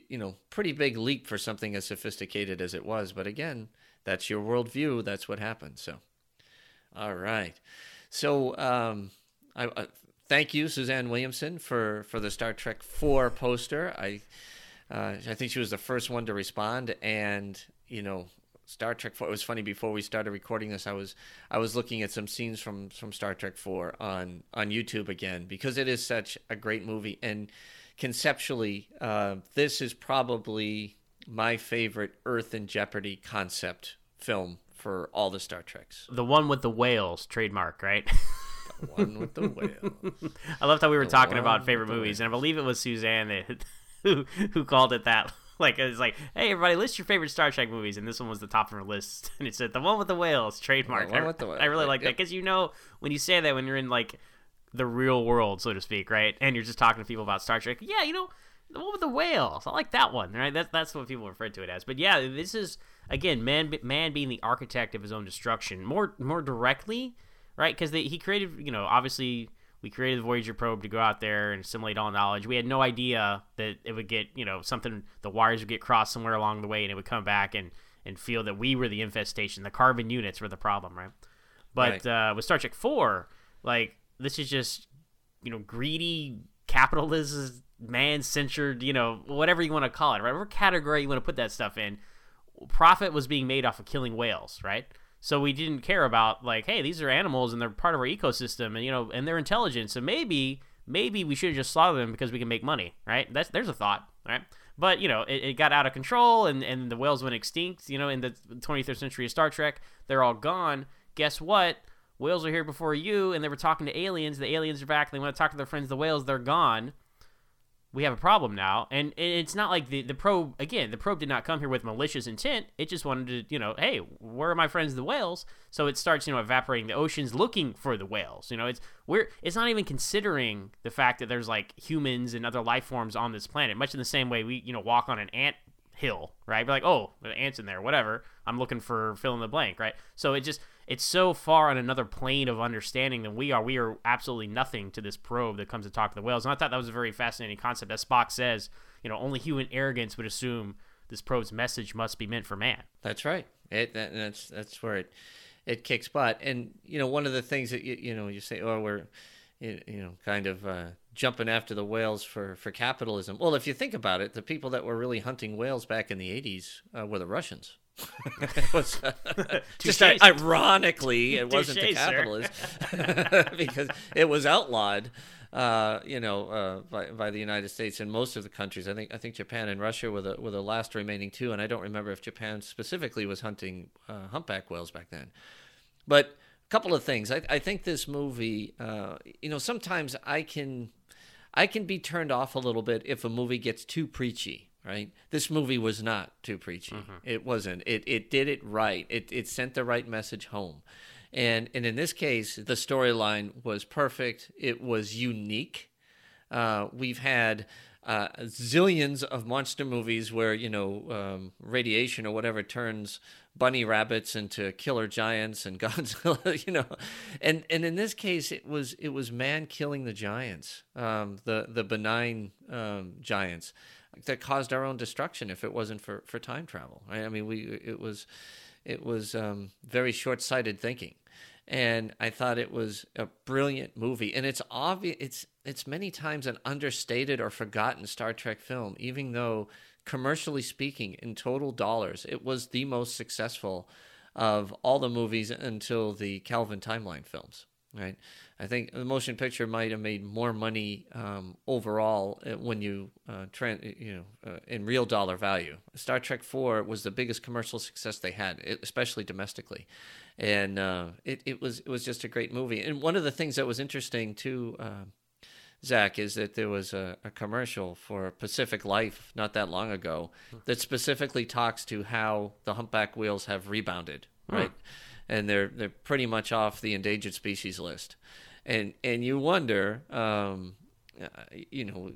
you know pretty big leap for something as sophisticated as it was but again that's your worldview that's what happened so. All right. So um, I, uh, thank you suzanne williamson for for the star trek 4 poster. I uh, i think she was the first one to respond and you know Star Trek 4 it was funny before we started recording this I was I was looking at some scenes from from Star Trek 4 on on YouTube again because it is such a great movie and conceptually uh, this is probably my favorite Earth in Jeopardy concept film for all the Star Treks. The one with the whales trademark, right? the one with the whales. (laughs) I loved how we were the talking about favorite movies, and I believe it was Suzanne that, (laughs) who who called it that (laughs) like it's like, hey everybody, list your favorite Star Trek movies, and this one was the top of her list, (laughs) and it said the one with the whales, trademark. I, whales. I, really like that because you know when you say that when you're in like the real world, so to speak, right, and you're just talking to people about Star Trek, yeah, you know, the one with the whales. I like that one. Right? That's that's what people refer to it as. But yeah, this is again man man being the architect of his own destruction more more directly, right? Because he created you know obviously we created the Voyager probe to go out there and assimilate all knowledge. We had no idea that it would get you know something the wires would get crossed somewhere along the way and it would come back and and feel that we were the infestation. The carbon units were the problem, right? But right. Uh, with Star Trek Four, like this is just you know greedy capitalist man censored you know whatever you want to call it right whatever category you want to put that stuff in profit was being made off of killing whales right so we didn't care about like hey these are animals and they're part of our ecosystem and you know and they're intelligent so maybe maybe we should just slaughtered them because we can make money right that's there's a thought right but you know it, it got out of control and and the whales went extinct you know in the 23rd century of star trek they're all gone guess what whales are here before you, and they were talking to aliens. The aliens are back. They want to talk to their friends, the whales. They're gone. We have a problem now, and it's not like the the probe again. The probe did not come here with malicious intent. It just wanted to, you know, hey, where are my friends, the whales? So it starts, you know, evaporating the oceans, looking for the whales. You know, it's we're it's not even considering the fact that there's like humans and other life forms on this planet. Much in the same way we, you know, walk on an ant hill, right? Be like, oh, the ants in there, whatever. I'm looking for fill in the blank, right? So it just it's so far on another plane of understanding than we are. We are absolutely nothing to this probe that comes to talk to the whales. And I thought that was a very fascinating concept. As Spock says, you know, only human arrogance would assume this probe's message must be meant for man. That's right. It that, that's that's where it it kicks butt. And you know, one of the things that you you know you say, oh, we're you know kind of uh, jumping after the whales for for capitalism. Well, if you think about it, the people that were really hunting whales back in the '80s uh, were the Russians. (laughs) it was uh, (laughs) just ironically it wasn't the capitalists (laughs) because it was outlawed uh, you know uh, by, by the United States and most of the countries. I think I think Japan and Russia were the were the last remaining two and I don't remember if Japan specifically was hunting uh, humpback whales back then. But a couple of things. I, I think this movie uh, you know sometimes I can I can be turned off a little bit if a movie gets too preachy right? This movie was not too preachy. Mm-hmm. It wasn't. It it did it right. It it sent the right message home. And and in this case, the storyline was perfect. It was unique. Uh, we've had uh, zillions of monster movies where you know um, radiation or whatever turns bunny rabbits into killer giants and (laughs) Godzilla, you know, and and in this case it was it was man killing the giants, um, the the benign um, giants that caused our own destruction if it wasn't for, for time travel. Right? I mean, we it was it was um, very short sighted thinking, and I thought it was a brilliant movie. And it's obvious it's it's many times an understated or forgotten Star Trek film, even though commercially speaking, in total dollars, it was the most successful of all the movies until the Kelvin timeline films. Right. I think the motion picture might have made more money um, overall uh, when you, uh, you know, uh, in real dollar value. Star Trek Four was the biggest commercial success they had, especially domestically, and uh, it it was it was just a great movie. And one of the things that was interesting too. Uh, Zach, is that there was a, a, commercial for Pacific Life not that long ago that specifically talks to how the humpback whales have rebounded, right? And they're they're pretty much off the endangered species list and and you wonder, um, uh, you know,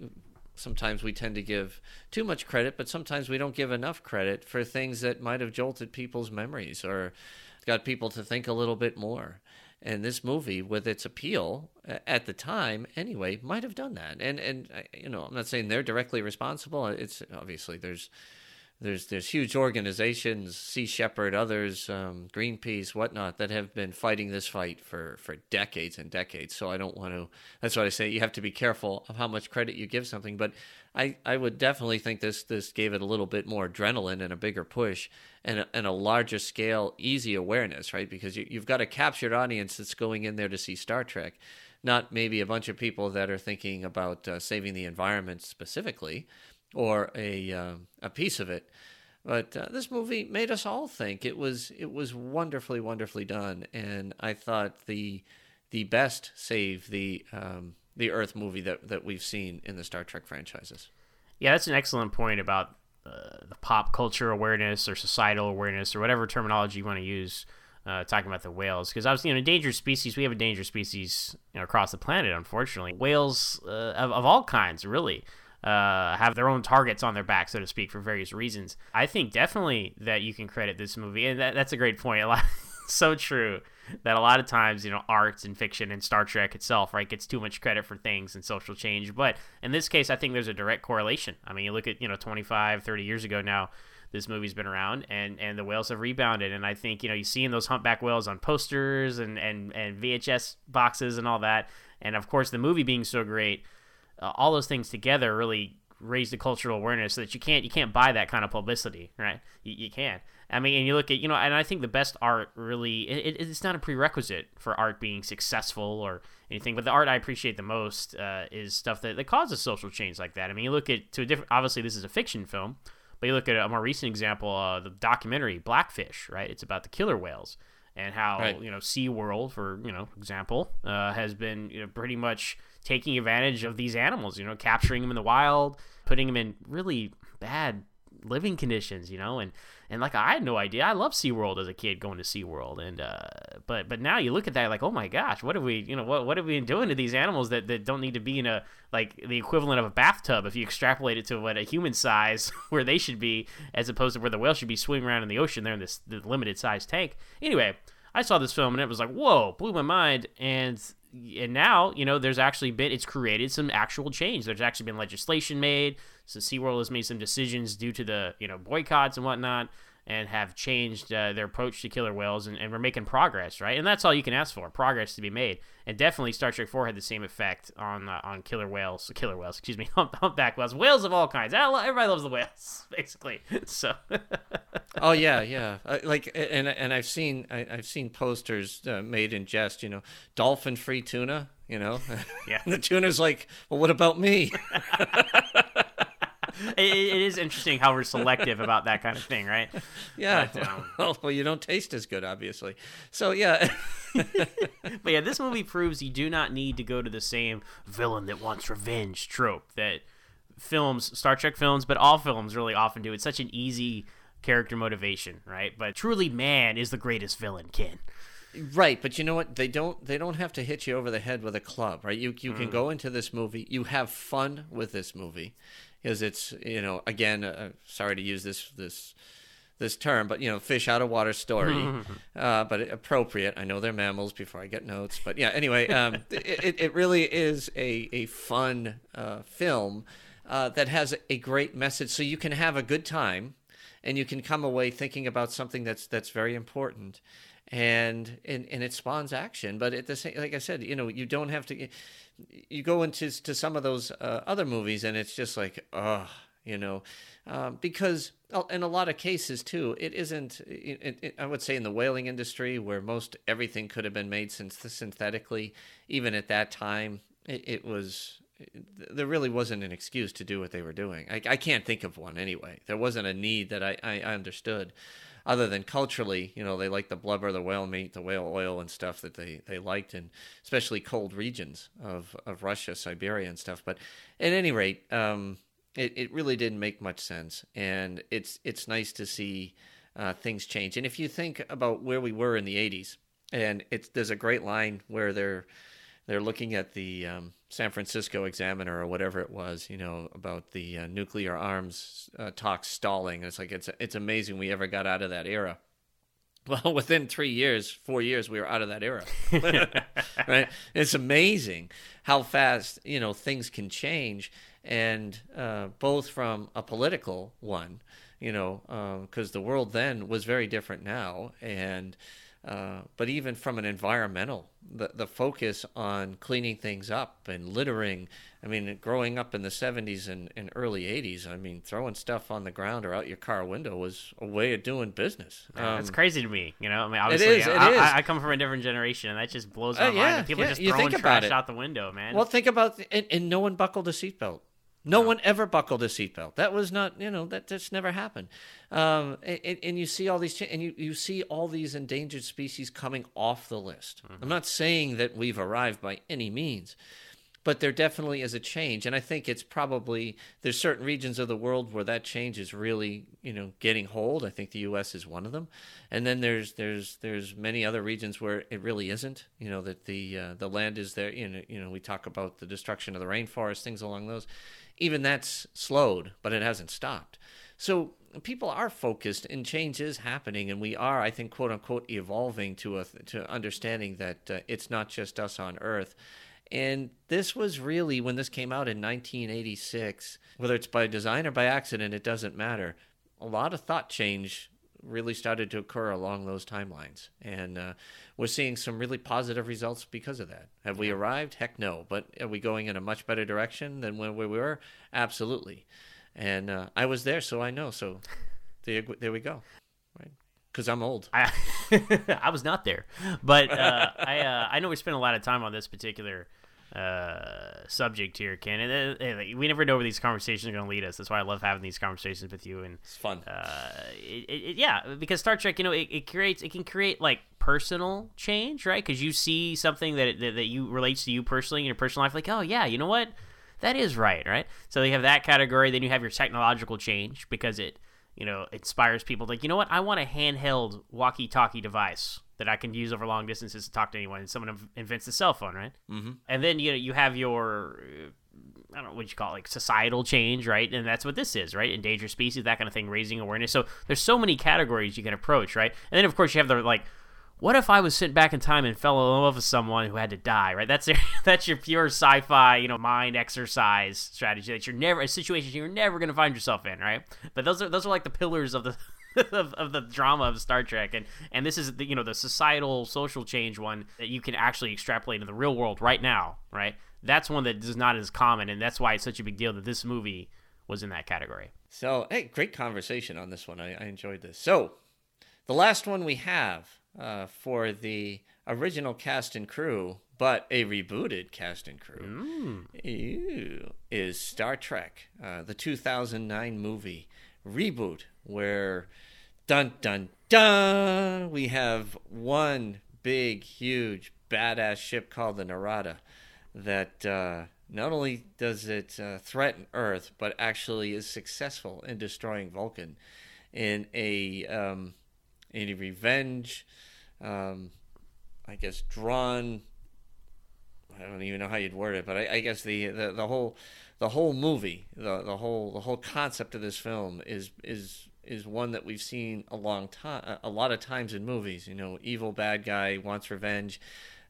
sometimes we tend to give too much credit, but sometimes we don't give enough credit for things that might have jolted people's memories or got people to think a little bit more. And this movie, with its appeal at the time, anyway, might have done that. And and uh, you know, I'm not saying they're directly responsible. It's obviously there's there's there's huge organizations, Sea Shepherd, others, um, Greenpeace, whatnot, that have been fighting this fight for for decades and decades. So I don't want to. That's why I say you have to be careful of how much credit you give something. But I I would definitely think this this gave it a little bit more adrenaline and a bigger push and a, and a larger scale, easy awareness, right? Because you, you've got a captured audience that's going in there to see Star Trek. Not maybe a bunch of people that are thinking about uh, saving the environment specifically, or a uh, a piece of it. But uh, this movie made us all think. It was it was wonderfully wonderfully done, and I thought the the best save the um, the Earth movie that that we've seen in the Star Trek franchises. Yeah, that's an excellent point about uh, the pop culture awareness or societal awareness or whatever terminology you want to use. Uh, talking about the whales because obviously, you know, endangered species. We have endangered species you know, across the planet. Unfortunately, whales uh, of, of all kinds, really. Uh, have their own targets on their back, so to speak, for various reasons. I think definitely that you can credit this movie, and that, that's a great point. A lot, (laughs) so true that a lot of times, you know, arts and fiction and Star Trek itself, right, gets too much credit for things and social change. But in this case, I think there's a direct correlation. I mean, you look at, you know, 25, 30 years ago now, this movie's been around and, and the whales have rebounded. And I think, you know, you see in those humpback whales on posters and, and, and VHS boxes and all that. And of course, the movie being so great, uh, all those things together really raise the cultural awareness so that you can't you can't buy that kind of publicity, right? You, you can't. I mean, and you look at you know, and I think the best art really it, it's not a prerequisite for art being successful or anything, but the art I appreciate the most uh, is stuff that, that causes social change like that. I mean, you look at to a different. Obviously, this is a fiction film, but you look at a more recent example, uh, the documentary Blackfish, right? It's about the killer whales and how right. you know SeaWorld, for you know example, uh, has been you know pretty much taking advantage of these animals. You know, capturing them in the wild, putting them in really bad living conditions. You know, and and like I had no idea. I loved SeaWorld as a kid going to SeaWorld and uh but but now you look at that like, "Oh my gosh, what have we, you know, what what have we been doing to these animals that, that don't need to be in a like the equivalent of a bathtub if you extrapolate it to what a human size (laughs) where they should be as opposed to where the whale should be swimming around in the ocean they're in this the limited size tank." Anyway, I saw this film and it was like, "Whoa, blew my mind." And and now you know there's actually been it's created some actual change there's actually been legislation made so seaworld has made some decisions due to the you know boycotts and whatnot and have changed uh, their approach to killer whales and, and we're making progress right? And that's all you can ask for progress to be made. And definitely star trek 4 had the same effect on uh, on killer whales killer whales excuse me (laughs) hump, humpback whales. Whales of all kinds. Everybody loves the whales (laughs) basically. So (laughs) oh yeah yeah. Uh, like and and i've seen I, have seen posters uh, made in jest you know dolphin free tuna you know? Yeah. The tuna's like well what about me (laughs) it, it is interesting how we're selective about that kind of thing, right? Yeah. But, um, (laughs) well, you don't taste as good, obviously. So yeah. (laughs) but yeah, this movie proves you do not need to go to the same villain that wants revenge trope that films, Star Trek films, but all films really often do. It's such an easy character motivation, right? But truly, man is the greatest villain, Ken. Right, but you know what? They don't they don't have to hit you over the head with a club, right? You you mm. can go into this movie, you have fun with this movie because it's you know again uh, sorry to use this this this term, but you know, fish out of water story, (laughs) uh, but appropriate. I know they're mammals. Before I get notes, but yeah. Anyway, um, (laughs) it it really is a a fun uh, film uh, that has a great message, so you can have a good time, and you can come away thinking about something that's that's very important, and and and it spawns action. But at the same, like I said, you know, you don't have to you go into to some of those uh, other movies and it's just like oh you know? Um, because in a lot of cases too it isn't it, it, i would say in the whaling industry where most everything could have been made since synthetically even at that time it, it was there really wasn't an excuse to do what they were doing. I, I can't think of one anyway. There wasn't a need that i, I understood other than culturally, you know, they like the blubber, the whale meat, the whale oil, and stuff that they, they liked, and especially cold regions of, of Russia, Siberia, and stuff. But at any rate, um, it, it really didn't make much sense, and it's it's nice to see uh, things change. And if you think about where we were in the '80s, and it's there's a great line where they're they're looking at the um, San Francisco Examiner or whatever it was, you know, about the uh, nuclear arms uh, talks stalling. It's like it's it's amazing we ever got out of that era. (laughs) Well, within three years, four years, we were out of that era. (laughs) right? It's amazing how fast you know things can change, and uh, both from a political one, you know, because uh, the world then was very different now, and uh, but even from an environmental, the, the focus on cleaning things up and littering. I mean, growing up in the 70s and, and early 80s, I mean, throwing stuff on the ground or out your car window was a way of doing business. Um, it's crazy to me, you know. I mean, obviously, it is, it I, is. I, I, come from a different generation, and that just blows my uh, yeah, mind. People yeah, just throwing trash out the window, man. Well, think about and, and no one buckled a seatbelt. No, one ever buckled a seatbelt. That was not, you know, that just never happened. Um, and, and, you see all these, and you, you see all these endangered species coming off the list. Mm-hmm. I'm not saying that we've arrived by any means, but there definitely is a change. And I think it's probably, there's certain regions of the world where that change is really, you know, getting hold. I think the U.S. is one of them. And then there's, there's, there's many other regions where it really isn't, you know, that the, uh, the land is there. You know, you know, we talk about the destruction of the rainforest, things along those even that's slowed, but it hasn't stopped. So people are focused and change is happening and we are i think quote unquote evolving to a to understanding that uh, it's not just us on earth and this was really when this came out in 1986 whether it's by design or by accident it doesn't matter a lot of thought change really started to occur along those timelines and uh, we're seeing some really positive results because of that have we arrived heck no but are we going in a much better direction than when we were absolutely and uh, I was there, so I know. So (laughs) there, there we go. Right? Because I'm old. I, (laughs) I was not there, but uh, (laughs) I uh, I know we spent a lot of time on this particular uh, subject here, Ken. And, uh, we never know where these conversations are going to lead us. That's why I love having these conversations with you. And it's fun. Uh, it, it, yeah, because Star Trek, you know, it, it creates, it can create like personal change, right? Because you see something that, that that you relates to you personally in your personal life, like, oh yeah, you know what that is right, right? So you have that category. Then you have your technological change because it, you know, inspires people like, you know what? I want a handheld walkie-talkie device that I can use over long distances to talk to anyone. And someone invents the cell phone, right? Mm-hmm. And then you know you have your I don't know what you call it, like societal change, right? And that's what this is, right? Endangered species, that kind of thing, raising awareness. So there's so many categories you can approach, right? And then of course you have the like what if I was sent back in time and fell in love with someone who had to die? Right, that's (laughs) your, that's your pure sci-fi, you know, mind exercise strategy that you're never a situation you're never gonna find yourself in, right? But those are those are like the pillars of the (laughs) of, of the drama of Star Trek, and and this is the you know the societal social change one that you can actually extrapolate in the real world right now, right? That's one that is not as common, and that's why it's such a big deal that this movie was in that category. So, hey, great conversation on this one. I, I enjoyed this. So, the last one we have uh, for the original cast and crew, but a rebooted cast and crew, mm. is Star Trek, uh, the 2009 movie reboot, where dun dun dun, we have one big, huge, badass ship called the Narada that uh, not only does it uh, threaten Earth, but actually is successful in destroying Vulcan in a um, in a revenge um, I guess drawn. I don't even know how you'd word it, but I, I guess the, the, the whole the whole movie, the the whole the whole concept of this film is is is one that we've seen a long time, a lot of times in movies. You know, evil bad guy wants revenge,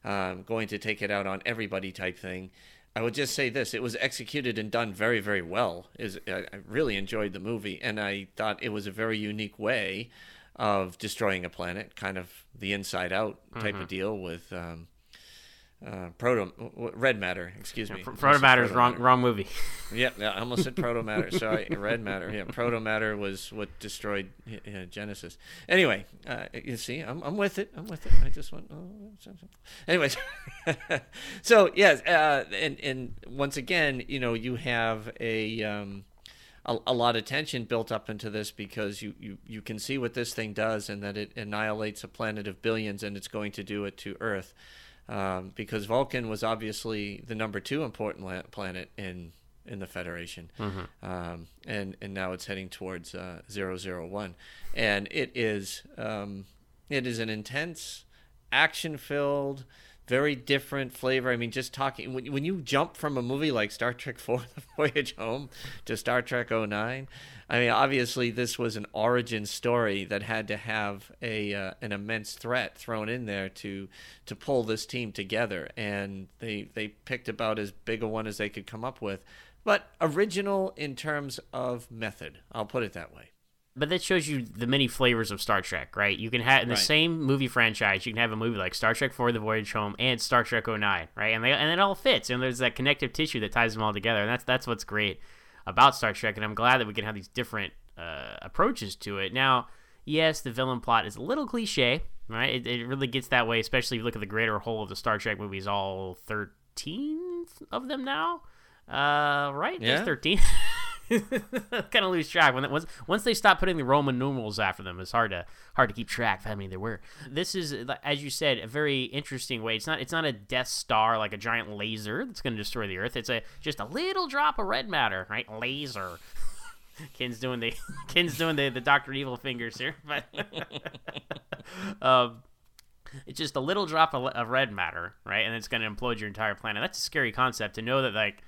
um, going to take it out on everybody type thing. I would just say this: it was executed and done very, very well. Is I really enjoyed the movie, and I thought it was a very unique way of destroying a planet, kind of the inside out type mm-hmm. of deal with um, uh, proto red matter. Excuse me. Yeah, proto matter is wrong. Wrong movie. (laughs) yeah, yeah, I almost said (laughs) proto matter. Sorry, red matter. Yeah, proto matter was what destroyed uh, Genesis. Anyway, uh, you see, I'm, I'm with it. I'm with it. I just want. Oh, anyways, (laughs) so yes, uh, and and once again, you know, you have a. Um, a, a, lot of tension built up into this because you, you, you can see what this thing does and that it annihilates a planet of billions and it's going to do it to Earth. Um, because Vulcan was obviously the number two important planet in in the Federation, mm-hmm. um, and and now it's heading towards uh, 001. and it is um, it is an intense, action filled very different flavor. I mean, just talking when, when you jump from a movie like Star Trek (laughs) 4 The Voyage Home to Star Trek 09, I mean, obviously this was an origin story that had to have a uh, an immense threat thrown in there to to pull this team together and they they picked about as big a one as they could come up with. But original in terms of method, I'll put it that way but that shows you the many flavors of Star Trek, right? You can have in the right. same movie franchise, you can have a movie like Star Trek 4 The Voyage Home and Star Trek 09, right? And they and it all fits and there's that connective tissue that ties them all together. And that's that's what's great about Star Trek and I'm glad that we can have these different uh, approaches to it. Now, yes, the villain plot is a little cliche, right? It, it really gets that way, especially if you look at the greater whole of the Star Trek movies, all 13 of them now. Uh, right? Yeah. There's 13. (laughs) (laughs) kind of lose track when once once they stop putting the Roman numerals after them. It's hard to hard to keep track of how many there were. This is, as you said, a very interesting way. It's not it's not a Death Star like a giant laser that's going to destroy the Earth. It's a just a little drop of red matter, right? Laser. (laughs) Ken's doing the (laughs) Ken's doing the the Doctor Evil fingers here, but um, it's just a little drop of, of red matter, right? And it's going to implode your entire planet. That's a scary concept to know that like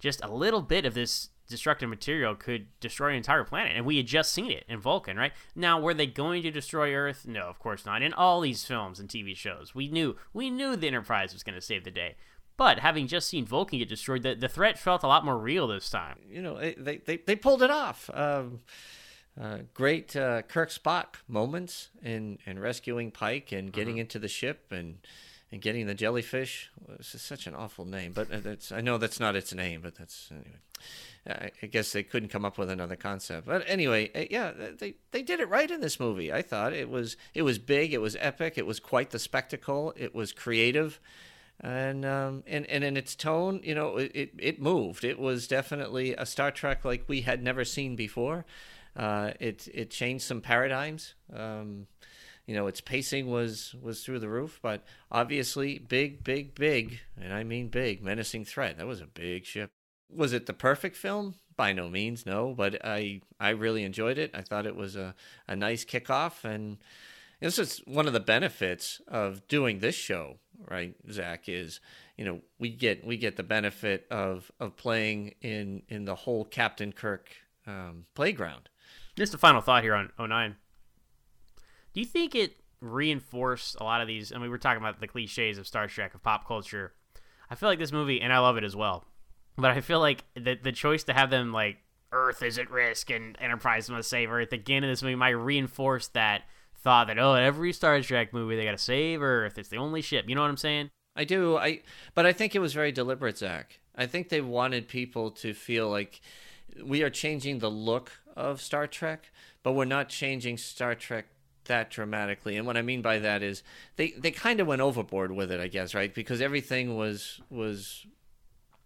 just a little bit of this destructive material could destroy an entire planet. And we had just seen it in Vulcan, right? Now, were they going to destroy Earth? No, of course not. In all these films and TV shows, we knew we knew the Enterprise was going to save the day. But having just seen Vulcan get destroyed, the, the threat felt a lot more real this time. You know, they they, they pulled it off. Um, uh, great uh, Kirk Spock moments in, in rescuing Pike and getting mm-hmm. into the ship and and getting the jellyfish. This is such an awful name, but that's I know that's not its name, but that's anyway. I guess they couldn't come up with another concept. But anyway, uh, yeah, they they did it right in this movie. I thought it was it was big, it was epic, it was quite the spectacle, it was creative and um, and and in its tone, you know, it it moved. It was definitely a Star Trek like we had never seen before. Uh, it it changed some paradigms. Um, you know, its pacing was was through the roof, but obviously big, big, big, and I mean big, menacing threat. That was a big ship. Was it the perfect film? By no means, no. But I I really enjoyed it. I thought it was a a nice kickoff and this is one of the benefits of doing this show, right, Zach? Is you know we get we get the benefit of of playing in in the whole Captain Kirk um, playground. Just a final thought here on 09. Do you think it reinforced a lot of these? I mean, we're talking about the cliches of Star Trek of pop culture. I feel like this movie, and I love it as well, but I feel like the the choice to have them like Earth is at risk and Enterprise must save Earth again in this movie might reinforce that thought that oh every Star Trek movie they got to save Earth. It's the only ship. You know what I'm saying? I do. I but I think it was very deliberate, Zach. I think they wanted people to feel like we are changing the look of Star Trek, but we're not changing Star Trek that dramatically. And what I mean by that is they they kind of went overboard with it, I guess, right? Because everything was was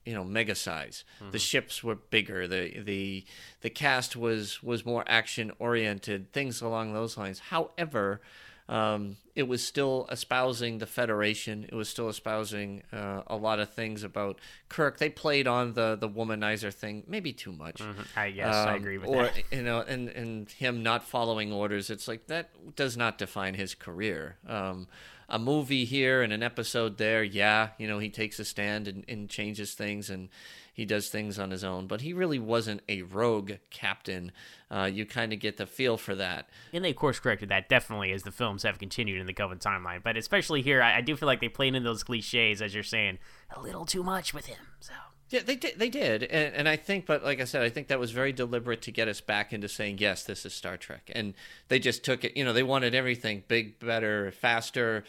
you know mega size. Mm-hmm. The ships were bigger. The the the cast was was more action oriented. Things along those lines. However, um, it was still espousing the Federation. It was still espousing uh, a lot of things about Kirk. They played on the the womanizer thing maybe too much. Mm-hmm. I guess um, I agree with or, that. (laughs) you know, and and him not following orders. It's like that does not define his career. Um, a movie here and an episode there, yeah, you know, he takes a stand and, and changes things and he does things on his own. But he really wasn't a rogue captain. Uh, you kind of get the feel for that. And they of course corrected that definitely as the films have continued in the Kelvin timeline. But especially here, I, I do feel like they played in those cliches, as you're saying, a little too much with him. So. Yeah, they did. They did, and, and I think, but like I said, I think that was very deliberate to get us back into saying yes, this is Star Trek, and they just took it. You know, they wanted everything big, better, faster,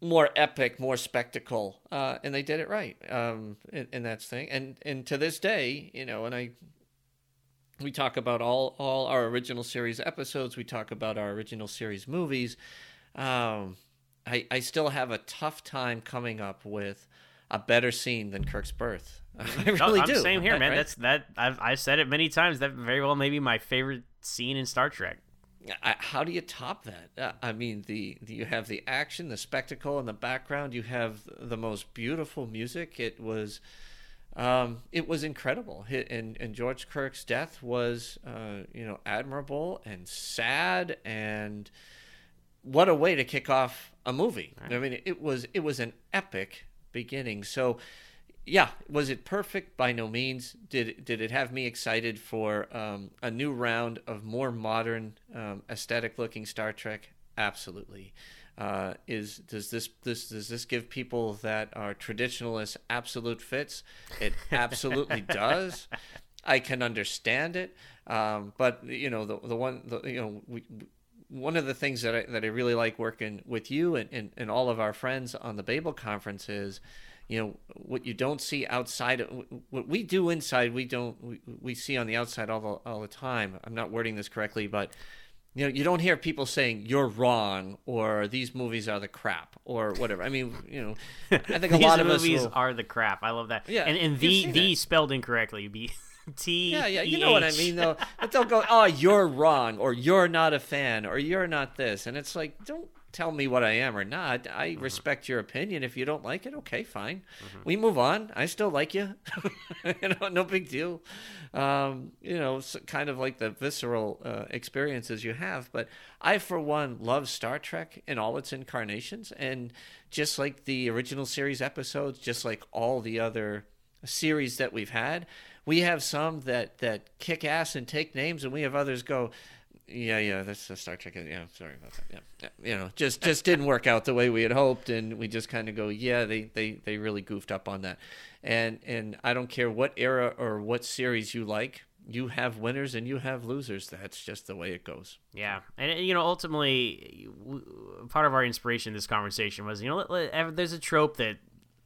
more epic, more spectacle, uh, and they did it right. Um, and, and that's thing, and and to this day, you know, and I, we talk about all all our original series episodes. We talk about our original series movies. Um, I I still have a tough time coming up with a better scene than Kirk's birth. (laughs) I really I'm do. Same here, man. Right? That's that. I've I said it many times. That very well may be my favorite scene in Star Trek. I, how do you top that? Uh, I mean, the, the, you have the action, the spectacle in the background. You have the most beautiful music. It was, um, it was incredible. And and George Kirk's death was, uh, you know, admirable and sad. And what a way to kick off a movie. Right. I mean, it was it was an epic beginning. So yeah, was it perfect? By no means. Did did it have me excited for um, a new round of more modern, um, aesthetic looking Star Trek? Absolutely. Uh, is does this this does this give people that are traditionalists absolute fits? It absolutely (laughs) does. I can understand it, um, but you know the the one the, you know we, one of the things that I that I really like working with you and, and, and all of our friends on the Babel conference is you know what you don't see outside of, what we do inside we don't we, we see on the outside all the, all the time. I'm not wording this correctly but you know you don't hear people saying you're wrong or these movies are the crap or whatever. I mean you know i think a (laughs) lot of movies will... are the crap. I love that. Yeah and, and the the spelled incorrectly be (laughs) T. Yeah, yeah, you know what I mean, though. But they'll go, "Oh, you're wrong," or "You're not a fan," or "You're not this," and it's like, don't tell me what I am or not. I mm-hmm. respect your opinion. If you don't like it, okay, fine. Mm-hmm. We move on. I still like you. (laughs) you know, no big deal. Um, you know, kind of like the visceral uh, experiences you have. But I, for one, love Star Trek in all its incarnations, and just like the original series episodes, just like all the other series that we've had. We have some that that kick ass and take names, and we have others go. Yeah, yeah, that's a Star Trek. Yeah, sorry about that. Yeah, yeah, you know, just just didn't work out the way we had hoped, and we just kind of go, yeah, they they they really goofed up on that, and and I don't care what era or what series you like, you have winners and you have losers. That's just the way it goes. Yeah, and you know, ultimately, part of our inspiration in this conversation was, you know, let, let, there's a trope that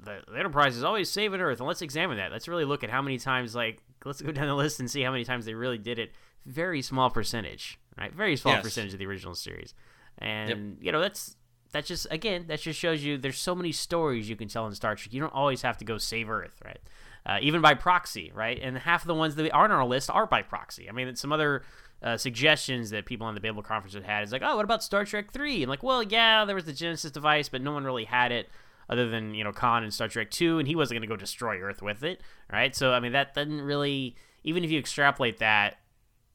the, the Enterprise is always saving Earth, and let's examine that. Let's really look at how many times, like, let's go down the list and see how many times they really did it. Very small percentage, right? Very small Yes. percentage of the original series, and you know, that's that just again that just shows you there's so many stories you can tell in Star Trek. You don't always have to go save Earth, right? Uh, even by proxy, right? And half of the ones that aren't on our list are by proxy. I mean, some other uh, suggestions that people on the Babel conference had had is like, oh, what about Star Trek Three? And like, well, yeah, there was the Genesis device, but no one really had it other than you know Khan in Star Trek Two, and he wasn't going to go destroy Earth with it, right? So I mean, that doesn't really, even if you extrapolate that,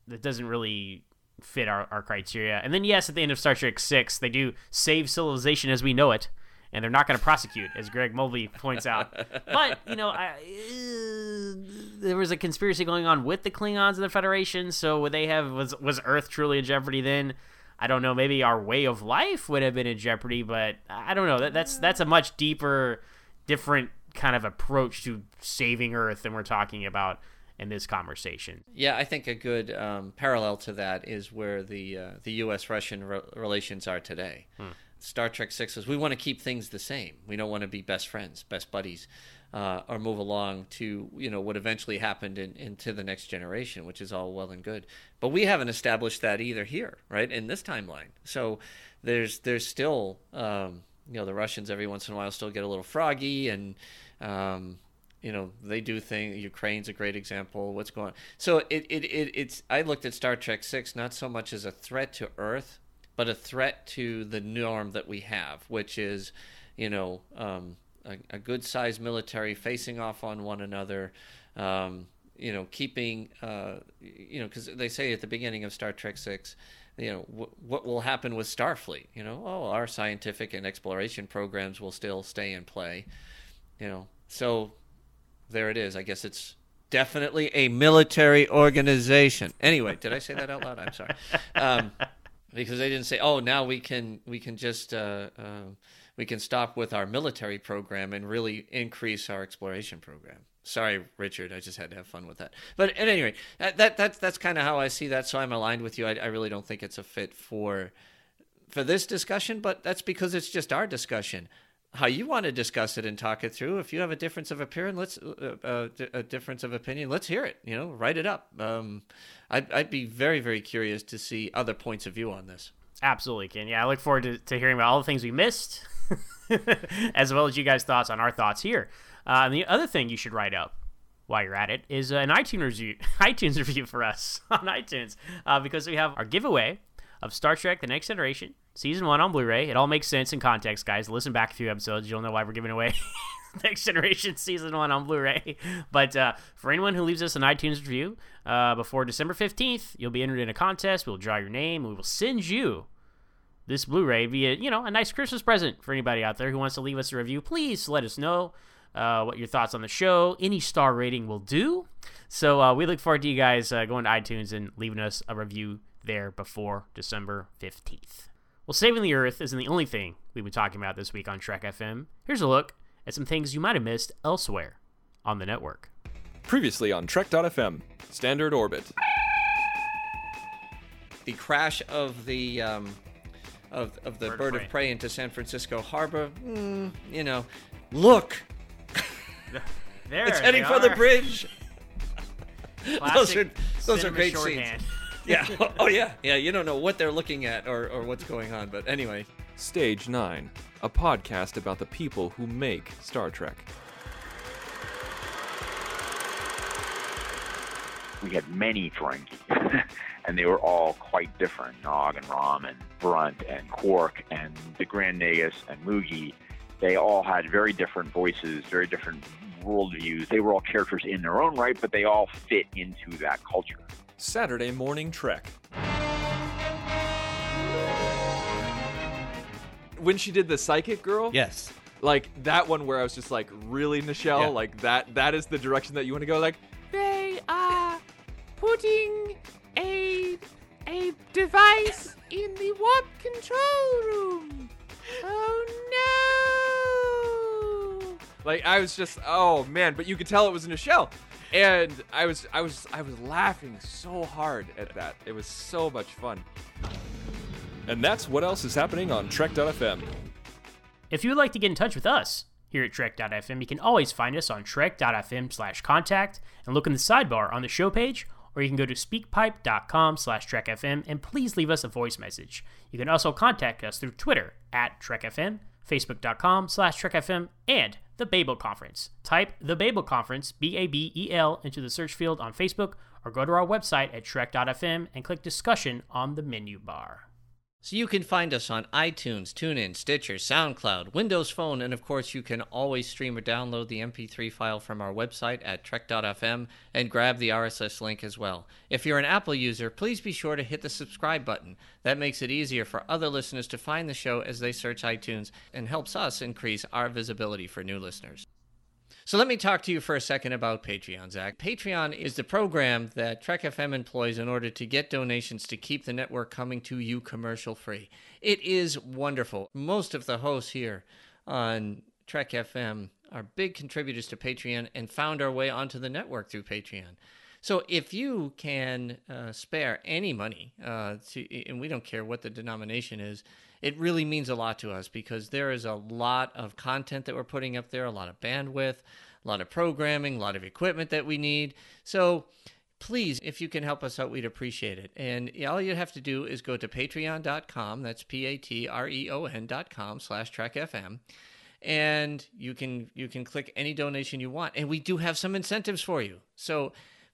that doesn't really fit our, our criteria. And then yes, at the end of Star Trek Six, they do save civilization as we know it, and they're not going to prosecute, as Greg Mulvey points out. But you know, I, uh, there was a conspiracy going on with the Klingons and the Federation. So would they have was was Earth truly in jeopardy then? I don't know. Maybe our way of life would have been in jeopardy, but I don't know. That, that's that's a much deeper, different kind of approach to saving Earth than we're talking about in this conversation. Yeah, I think a good um, parallel to that is where the uh, the U.S. Russian re- relations are today. Star Trek Six is we want to keep things the same. We don't want to be best friends, best buddies, uh, or move along to you know what eventually happened in, into the next generation, which is all well and good. But we haven't established that either here, right, in this timeline. So there's there's still um, you know the Russians every once in a while still get a little froggy and. Um, you know they do things ukraine's a great example what's going on. So it, it, it it's i looked at star trek 6 not so much as a threat to earth but a threat to the norm that we have which is you know um, a, a good sized military facing off on one another um, you know keeping uh, you know because they say at the beginning of star trek 6 you know wh- what will happen with starfleet? You know oh our scientific and exploration programs will still stay in play you know. So there it is. I guess it's definitely a military organization. Anyway, did I say that out loud? I'm sorry. Um, because they didn't say, "Oh, now we can we can just uh, uh, we can stop with our military program and really increase our exploration program." Sorry, Richard. I just had to have fun with that. But at any rate, that, that that's that's kind of how I see that. So I'm aligned with you. I, I really don't think it's a fit for for this discussion, but that's because it's just our discussion. How you want to discuss it and talk it through. If you have a difference of opinion, let's uh, uh, a difference of opinion. Let's hear it. You know, write it up. Um, I'd, I'd be very very curious to see other points of view on this. Absolutely, Ken. Yeah, I look forward to, to hearing about all the things we missed, (laughs) as well as you guys' thoughts on our thoughts here. Uh, and the other thing you should write up while you're at it is an iTunes review, (laughs) iTunes review for us (laughs) on iTunes, uh, because we have our giveaway of Star Trek: The Next Generation season one on Blu-ray. It all makes sense in context, guys. Listen back a few episodes, you'll know why we're giving away. (laughs) Next Generation Season 1 on Blu ray. But uh, for anyone who leaves us an iTunes review uh, before December 15th, you'll be entered in a contest. We'll draw your name. We will send you this Blu-ray via, you know, a nice Christmas present for anybody out there who wants to leave us a review. Please let us know uh, what your thoughts on the show. Any star rating will do. So uh, we look forward to you guys uh, going to iTunes and leaving us a review there before December 15th. Well, saving the Earth isn't the only thing we've been talking about this week on Trek FM. Here's a look at some things you might have missed elsewhere on the network. Previously on Trek.fm, Standard Orbit. The crash of the um, of, of the Bird of bird, prey. of prey into San Francisco Harbor. Mm, you know, look, (laughs) There, it's heading they for the are. bridge. (laughs) those are those are great shorthand. scenes. Yeah. (laughs) Oh yeah. Yeah. You don't know what they're looking at or, or what's going on, but anyway. Stage 9, a podcast about the people who make Star Trek. we had many Ferengi, (laughs) and they were all quite different. Nog and Rom and Brunt and Quark and the Grand Nagus and Moogie. They all had very different voices, very different worldviews. They were all characters in their own right, but they all fit into that culture. Saturday Morning Trek. When she did the psychic girl, Yes. like that one where I was just like, really, Nichelle? Yeah. Like that that is the direction that you want to go? Like, they are putting a a device in the warp control room. Oh no! Like I was just, oh man, but you could tell it was Nichelle. And I was I was I was laughing so hard at that. It was so much fun. And that's what else is happening on Trek.fm. If you would like to get in touch with us here at Trek.fm, you can always find us on Trek.fm slash contact and look in the sidebar on the show page, or you can go to speakpipe.com slash TrekFM and please leave us a voice message. You can also contact us through Twitter at TrekFM, Facebook.com slash TrekFM, and the Babel Conference. Type the Babel Conference, B A B E L, into the search field on Facebook, or go to our website at Trek.fm and click discussion on the menu bar. So you can find us on iTunes, TuneIn, Stitcher, SoundCloud, Windows Phone, and of course you can always stream or download the MP3 file from our website at trek.fm and grab the RSS link as well. If you're an Apple user, please be sure to hit the subscribe button. That makes it easier for other listeners to find the show as they search iTunes and helps us increase our visibility for new listeners. So let me talk to you for a second about Patreon, Zach. Patreon is the program that Trek FM employs in order to get donations to keep the network coming to you commercial free. It is wonderful. Most of the hosts here on Trek FM are big contributors to Patreon and found our way onto the network through Patreon. So if you can uh, spare any money, uh, to, and we don't care what the denomination is, it really means a lot to us because there is a lot of content that we're putting up there, a lot of bandwidth, a lot of programming, a lot of equipment that we need. So please, if you can help us out, we'd appreciate it. And all you have to do is go to patreon.com, that's P-A-T-R-E-O-N dot com slash trekfm and you can you can click any donation you want and we do have some incentives for you so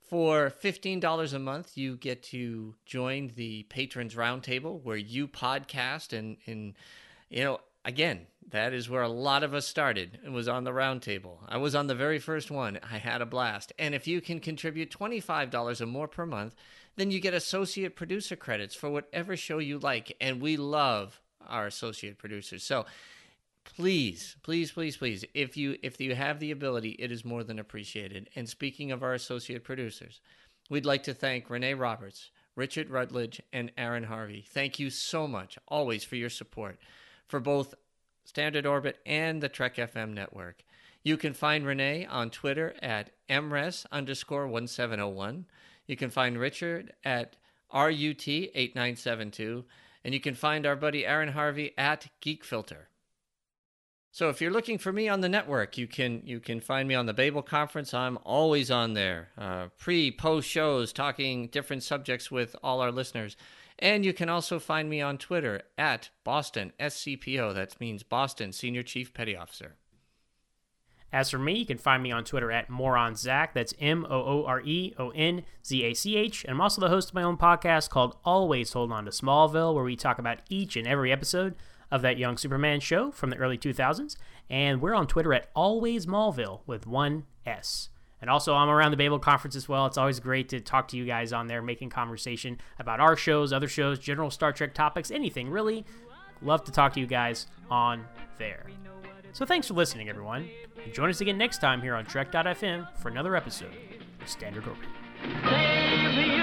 for $15 a month you get to join the patrons roundtable where you podcast and and you know again that is where a lot of us started. It was on the roundtable. I was on the very first one. I had a blast. And if you can contribute $25 or more per month then you get associate producer credits for whatever show you like. And we love our associate producers. So please please please please if you if you have the ability it is more than appreciated. And speaking of our associate producers we'd like to thank renee roberts richard rutledge and aaron harvey. Thank you so much always for your support for both standard orbit and the trek fm network. You can find renee on twitter at mres underscore 1701 you can find richard at rut 8972 and you can find our buddy aaron harvey at geekfilter so if you're looking for me on the network, you can you can find me on the Babel Conference. I'm always on there, uh, pre post shows, talking different subjects with all our listeners. And you can also find me on Twitter at Boston SCPO. That means Boston Senior Chief Petty Officer. As for me, you can find me on Twitter at MooreonZach. That's M O O R E O N Z A C H. And I'm also the host of my own podcast called Always Hold On to Smallville, where we talk about each and every episode of that young Superman show from the early 2000s. And we're on Twitter at Always Smallville with one S. And also, I'm around the Babel Conference as well. It's always great to talk to you guys on there, making conversation about our shows, other shows, general Star Trek topics, anything really. Love to talk to you guys on there. So thanks for listening, everyone. And join us again next time here on Trek.fm for another episode of Standard Orbit.